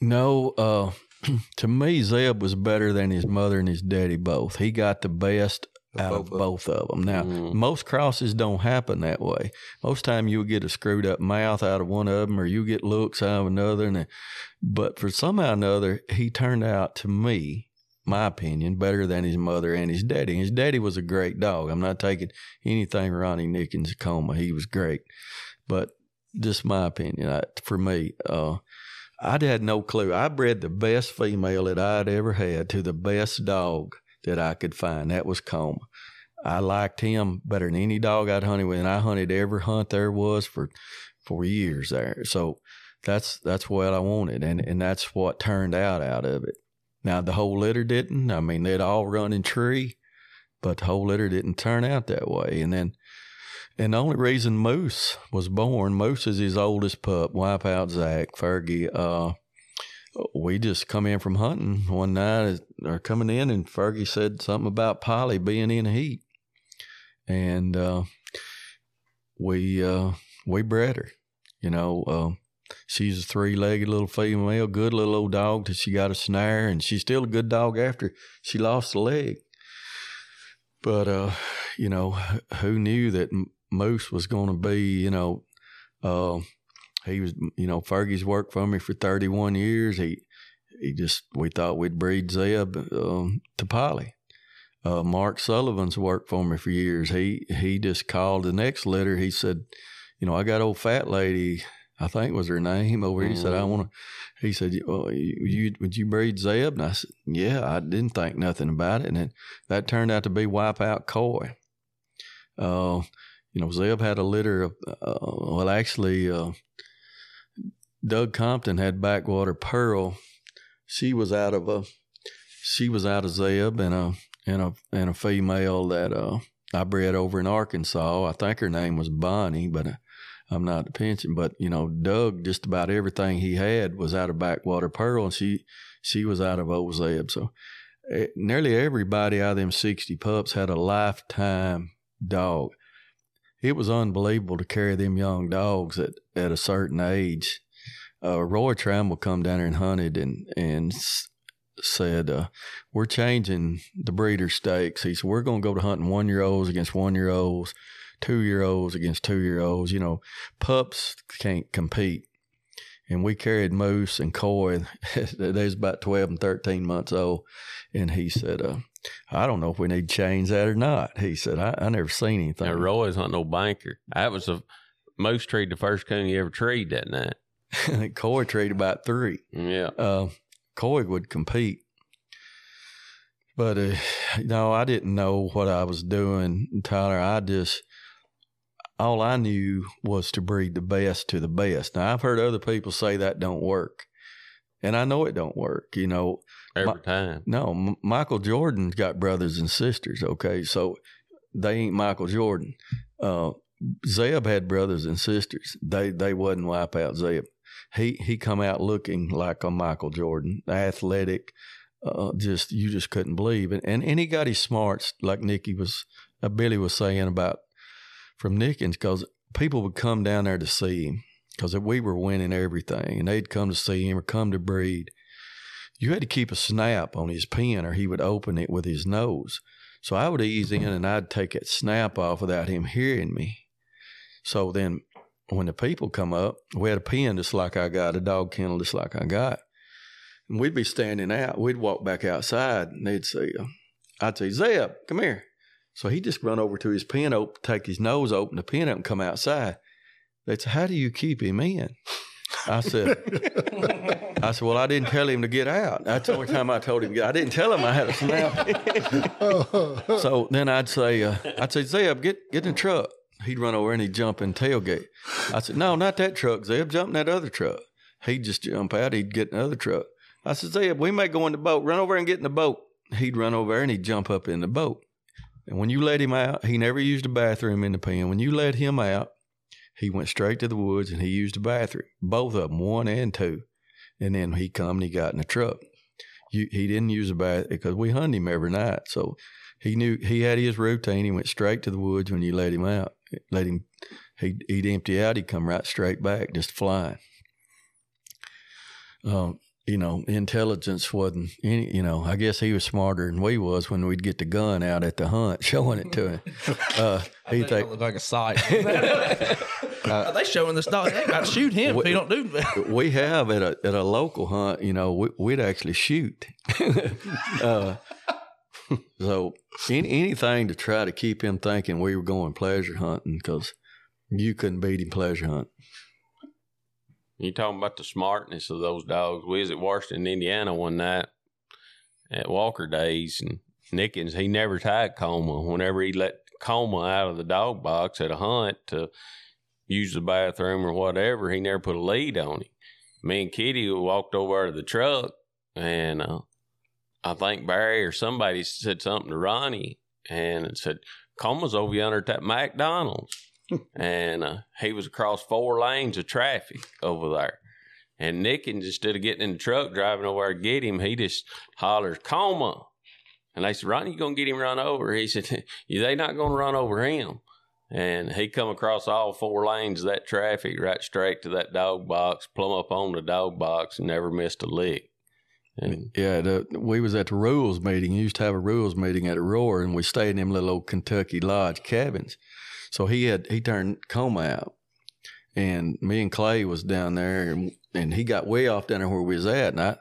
No, uh, to me, Zeb was better than his mother and his daddy both. He got the best out of both of them. Now, mm. most crosses don't happen that way. Most time you'll get a screwed up mouth out of one of them, or you get looks out of another. And but for somehow or another, he turned out to me, my opinion, better than his mother and his daddy. His daddy was a great dog. I'm not taking anything Ronnie Nickens to Coma. He was great, but just my opinion. I, for me, uh, I had no clue. I bred the best female that I'd ever had to the best dog that I could find. That was Coma. I liked him better than any dog I'd hunted with, and I hunted every hunt there was for for years there. So that's that's what I wanted, and and that's what turned out out of it. Now the whole litter didn't. I mean, they'd all run in tree, but the whole litter didn't turn out that way. And then, and the only reason Moose was born, Moose is his oldest pup, Wipeout Zach Fergie. Uh, we just come in from hunting one night or coming in and Fergie said something about Polly being in heat. And uh, we uh, we bred her. You know, uh, she's a three legged little female, good little old dog till she got a snare, and she's still a good dog after she lost a leg. But uh, you know, who knew that Moose was going to be, you know, uh, he was, you know, Fergie's worked for me for 31 years. He, he just, we thought we'd breed Zeb um, to Polly. Uh, Mark Sullivan's worked for me for years. He, he just called the next letter. He said, you know, I got old fat lady, I think was her name over here. He said, I mm-hmm. want to, he said, well, you, you, would you breed Zeb? And I said, yeah, I didn't think nothing about it. And then that turned out to be Wipeout Coy. Uh, you know, Zeb had a litter of, uh, well, actually, uh, Doug Compton had Backwater Pearl. She was out of a she was out of Zeb and a and a and a female that uh, I bred over in Arkansas. I think her name was Bonnie, but I'm not the pension, but you know, Doug, just about everything he had was out of Backwater Pearl, and she she was out of Old Zeb. So eh, nearly everybody out of them 60 pups had a lifetime dog. It was unbelievable to carry them young dogs at, at a certain age. Uh, Roy Tramble come down there and hunted and and said, uh, "We're changing the breeder stakes." He said, "We're going to go to hunting one year olds against one year olds, two year olds against two year olds. You know, pups can't compete." And we carried Moose and Coy. they was about twelve and thirteen months old, and he said, uh, "I don't know if we need to change that or not." He said, "I, I never seen anything." Now, Roy's hunting no banker. That was the most treed the first coon he ever treed that night. Coy treated about three. Yeah. uh, Coy would compete. But uh, no, I didn't know what I was doing, Tyler. I just all I knew was to breed the best to the best. Now I've heard other people say that don't work, and I know it don't work. You know, Every My- time. no, M- Michael Jordan's got brothers and sisters. Okay, so they ain't Michael Jordan. Uh, Zeb had brothers and sisters. They they wasn't wipe out Zeb. He he come out looking like a Michael Jordan, athletic. Uh, just you just couldn't believe it, and and he got his smarts like Nicky was, uh, Billy was saying about from Nickens because people would come down there to see him because we were winning everything, and they'd come to see him or come to breed you had to keep a snap on his pen or he would open it with his nose. So I would ease in and I'd take that snap off without him hearing me. So then when the people come up, we had a pen just like I got, a dog kennel just like I got. And we'd be standing out. We'd walk back outside and they'd say, uh, I'd say, Zeb, come here. So he'd just run over to his pen, open, take his nose, open the pen up and come outside. They'd say, how do you keep him in? I said, I said, well, I didn't tell him to get out. That's the only time I told him to get. I didn't tell him I had a snap. so then I'd say, uh, I'd say, Zeb, get get in the truck. He'd run over and he'd jump in tailgate. I said, no, not that truck, Zeb. Jump in that other truck. He'd just jump out. He'd get in the other truck. I said, Zeb, we may go in the boat. Run over and get in the boat. He'd run over there and he'd jump up in the boat. And when you let him out, he never used a bathroom in the pen. When you let him out, he went straight to the woods and he used the bathroom, both of them, one and two. And then he come and he got in the truck. You, he didn't use the bath because we hunt him every night, so he knew he had his routine. He went straight to the woods when you let him out. Let him, he'd, he'd empty out. He'd come right straight back, just flying. Um, you know, intelligence wasn't any. You know, I guess he was smarter than we was when we'd get the gun out at the hunt, showing it to him. Uh, he That think look like a sight. Are they showing this dog? They about to shoot him if he don't do that. we have at a at a local hunt, you know, we, we'd actually shoot. uh, so any, anything to try to keep him thinking we were going pleasure hunting because you couldn't beat him pleasure hunt. You talking about the smartness of those dogs? We was at Washington, Indiana one night at Walker Days, and Nickens he never tied Coma. Whenever he let Coma out of the dog box at a hunt to use the bathroom or whatever, he never put a lead on him. Me and Kitty walked over to the truck, and uh, I think Barry or somebody said something to Ronnie, and it said Coma's over yonder at that McDonald's and uh, he was across four lanes of traffic over there. And Nickens, instead of getting in the truck driving over to get him, he just hollers, Coma. And they said, Ronnie, you going to get him run over? He said, they not going to run over him. And he come across all four lanes of that traffic right straight to that dog box, plumb up on the dog box, and never missed a lick. And Yeah, the, we was at the rules meeting. You used to have a rules meeting at Aurora, and we stayed in them little old Kentucky lodge cabins. So he had he turned Coma out, and me and Clay was down there, and, and he got way off down there where we was at, and I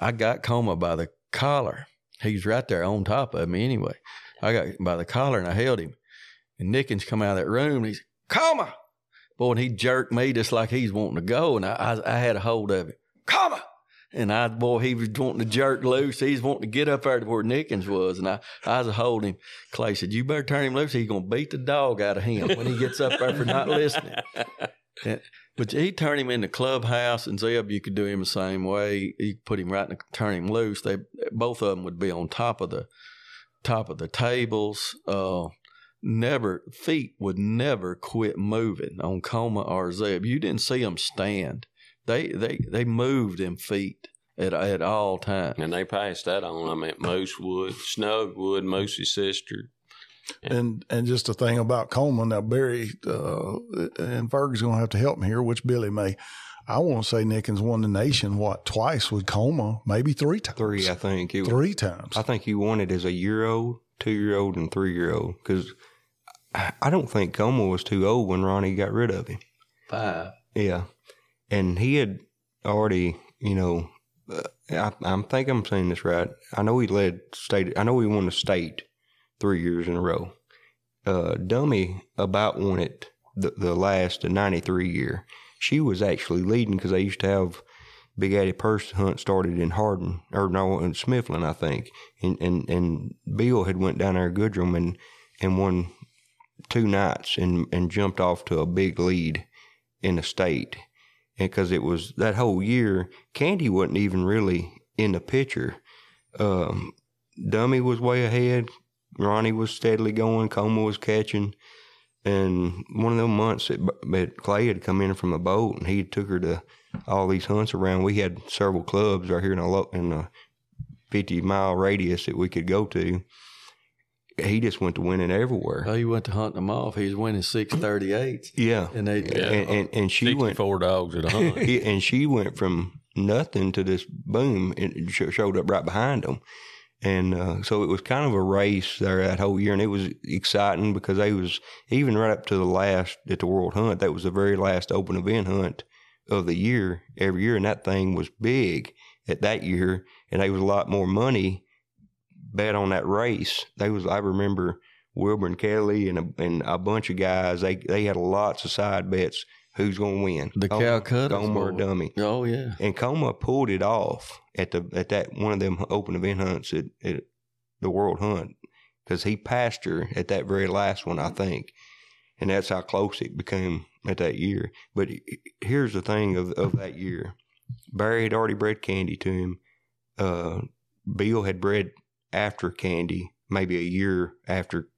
I got Coma by the collar. He's right there on top of me anyway. I got by the collar and I held him, and Nickens come out of that room and he's Coma, boy, and he jerked me just like he's wanting to go, and I I, I had a hold of him, Coma. And I, boy, he was wanting to jerk loose. He's wanting to get up there to where Nickens was. And I, I was holding him. Clay said, You better turn him loose. He's going to beat the dog out of him when he gets up there for not listening. And- but he turned him in the clubhouse, and Zeb, you could do him the same way. You put him right in the, turn him loose. They both of them would be on top of the top of the tables. Uh, never feet would never quit moving on Coma or Zeb. You didn't see them stand. They they they moved them feet at at all times. And they passed that on. I mean, Moosewood, Snugwood, Moose's sister. And and just a thing about Coleman now, Barry uh, and Ferg's going to have to help me here, which Billy may. I want to say Nickens won the nation what twice with Coma, maybe three times. Three, I think. It was, three times. I think he won it as a year old, two year old, and three year old. Because I I don't think Coma was too old when Ronnie got rid of him. Five. Yeah, and he had already, you know, uh, I, I think I'm saying this right. I know he led state. I know he won the state three years in a row. Uh, Dummy about won it the, the last the '93 year. She was actually leading because they used to have Big Addy Purse hunt started in Hardin or no in Smithland, I think, and and and Bill had went down there Goodrum and and won two nights and and jumped off to a big lead in the state, and because it was that whole year, Candy wasn't even really in the picture. Um, Dummy was way ahead. Ronnie was steadily going. Coma was catching. And one of them months that, that Clay had come in from a boat and he took her to all these hunts around. We had several clubs right here in a, in a 50 mile radius that we could go to. He just went to winning everywhere. Oh, you went to hunt them off. He was winning six thirty eight, Yeah. and they Yeah. And, and, and she went Sixty-four dogs at a hunt. And she went from nothing to this boom and sh- showed up right behind them. And uh, so it was kind of a race there that whole year, and it was exciting because they was even right up to the last at the World Hunt. That was the very last open event hunt of the year every year, and that thing was big at that year, and there was a lot more money bet on that race. They was I remember Wilbur and Kelly and a, and a bunch of guys. They they had lots of side bets. Who's going to win? the Oh, Calcutta Coma or Dummy. Oh yeah, And Coma pulled it off at the at that one of them open event hunts at, at the World Hunt because he passed her at that very last one, I think, and that's how close it became at that year. But here's the thing of of that year: Barry had already bred Candy to him. Uh, Bill had bred after Candy, maybe a year after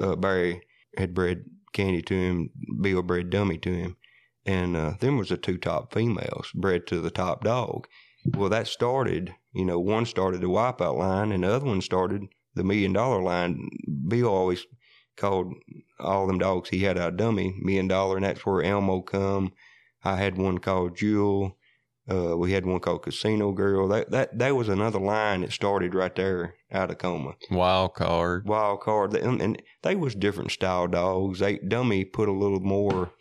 uh, Barry had bred Candy to him. Bill bred Dummy to him and uh, them was the two top females bred to the top dog. Well, that started, you know, one started the wipeout line, and the other one started the million dollar line. Bill always called all them dogs he had a dummy million dollar, and that's where Elmo come. I had one called Jewel. Uh, we had one called Casino Girl. That that that was another line that started right there out of coma. Wild card. Wild card, and, and they was different style dogs. They dummy put a little more.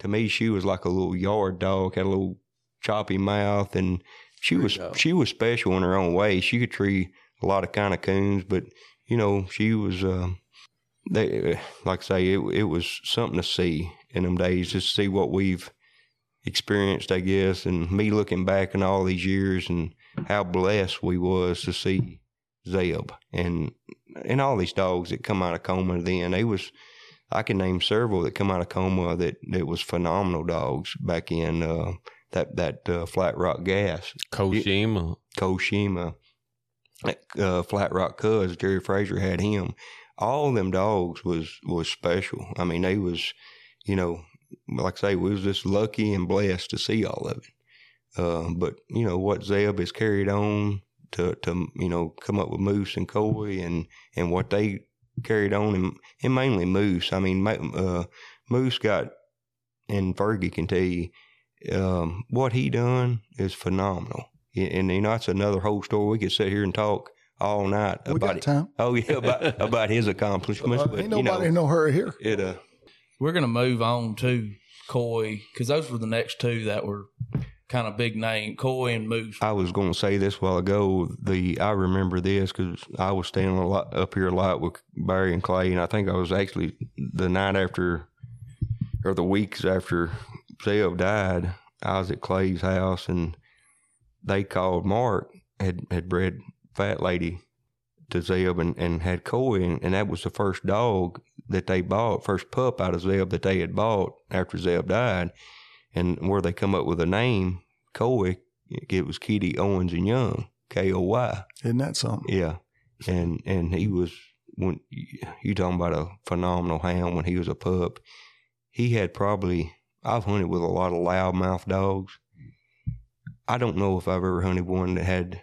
To me, she was like a little yard dog, had a little choppy mouth, and she Great was dog. she was special in her own way. She could tree a lot of kind of coons, but you know she was. Um, they like I say, it it was something to see in them days, just to see what we've experienced, I guess, and me looking back in all these years and how blessed we was to see Zeb and and all these dogs that come out of coma then. They was I can name several that come out of coma that that was phenomenal dogs back in uh, that that uh, Flat Rock Gas. Koshima. Koshima. Uh, Flat Rock Cuz Jerry Fraser had him. All them dogs was was special. I mean they was you know like I say we was just lucky and blessed to see all of it uh, but you know what Zeb has carried on to to you know come up with Moose and Coy and and what they carried on and, and mainly Moose. I mean, uh, Moose got and Fergie can tell you um, what he done is phenomenal. And, and you know that's another whole story. We could sit here and talk all night we about got it. time. Oh yeah, about about his accomplishments. Uh, but ain't you nobody know, in no hurry here. it uh, We're gonna move on to Coy because those were the next two that were kind of big name, Coy and Moose. I was going to say this while ago. The I remember this because I was standing a lot up here a lot with Barry and Clay, and I think I was actually the night after, or the weeks after Zeb died. I was at Clay's house, and they called Mark had had bred Fat Lady to Zeb and, and had Coy, and, and that was the first dog that they bought, first pup out of Zeb that they had bought after Zeb died, and where they come up with a name, Coy, it was Kitty Owens and Young, K O Y. Isn't that something? Yeah, and and he was when you talking about a phenomenal hound when he was a pup, he had probably I've hunted with a lot of loudmouth dogs. I don't know if I've ever hunted one that had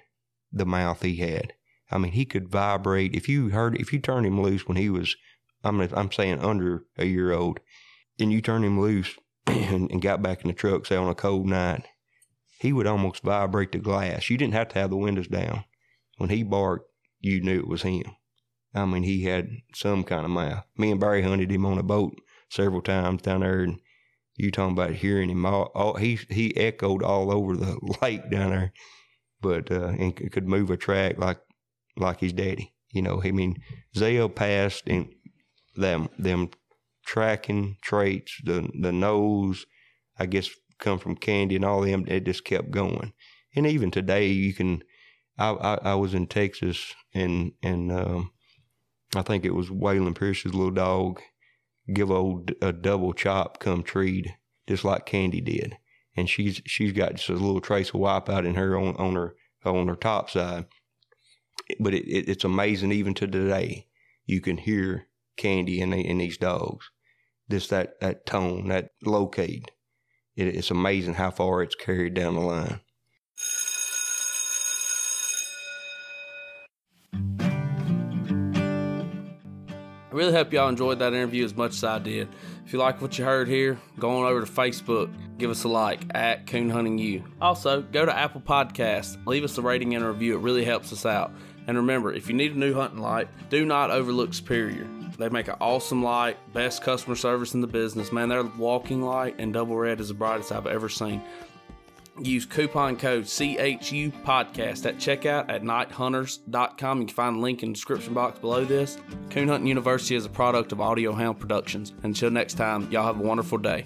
the mouth he had. I mean, he could vibrate. If you heard, if you turned him loose when he was, I'm I'm saying under a year old, and you turned him loose and, and got back in the truck, say on a cold night, he would almost vibrate the glass. You didn't have to have the windows down. When he barked, you knew it was him. I mean, he had some kind of mouth. Me and Barry hunted him on a boat several times down there, and you talking about hearing him all, all he he echoed all over the lake down there, but uh, and could move a track like like his daddy. You know, I mean, Zell passed and them them tracking traits, the the nose, I guess, come from Candy and all them. It just kept going, and even today, you can. I I, I was in Texas and and um, I think it was Waylon Pierce's little dog give old a double chop come treed just like Candy did, and she's she's got just a little trace of wipeout in her on on her on her top side. But it, it, it's amazing even to today you can hear Candy in, the, in these dogs. Just that that tone, that locate. It, it's amazing how far it's carried down the line. I really hope y'all enjoyed that interview as much as I did. If you like what you heard here, go on over to Facebook, give us a like at Coon Hunting U. Also, go to Apple Podcasts, leave us a rating and a review. It really helps us out. And remember, if you need a new hunting light, do not overlook Superior. They make an awesome light, best customer service in the business. Man, their walking light and double red is the brightest I've ever seen. Use coupon code CHU podcast at checkout at nighthunters.com. You can find a link in the description box below this. Coon Hunting University is a product of Audio Hound Productions. Until next time, y'all have a wonderful day.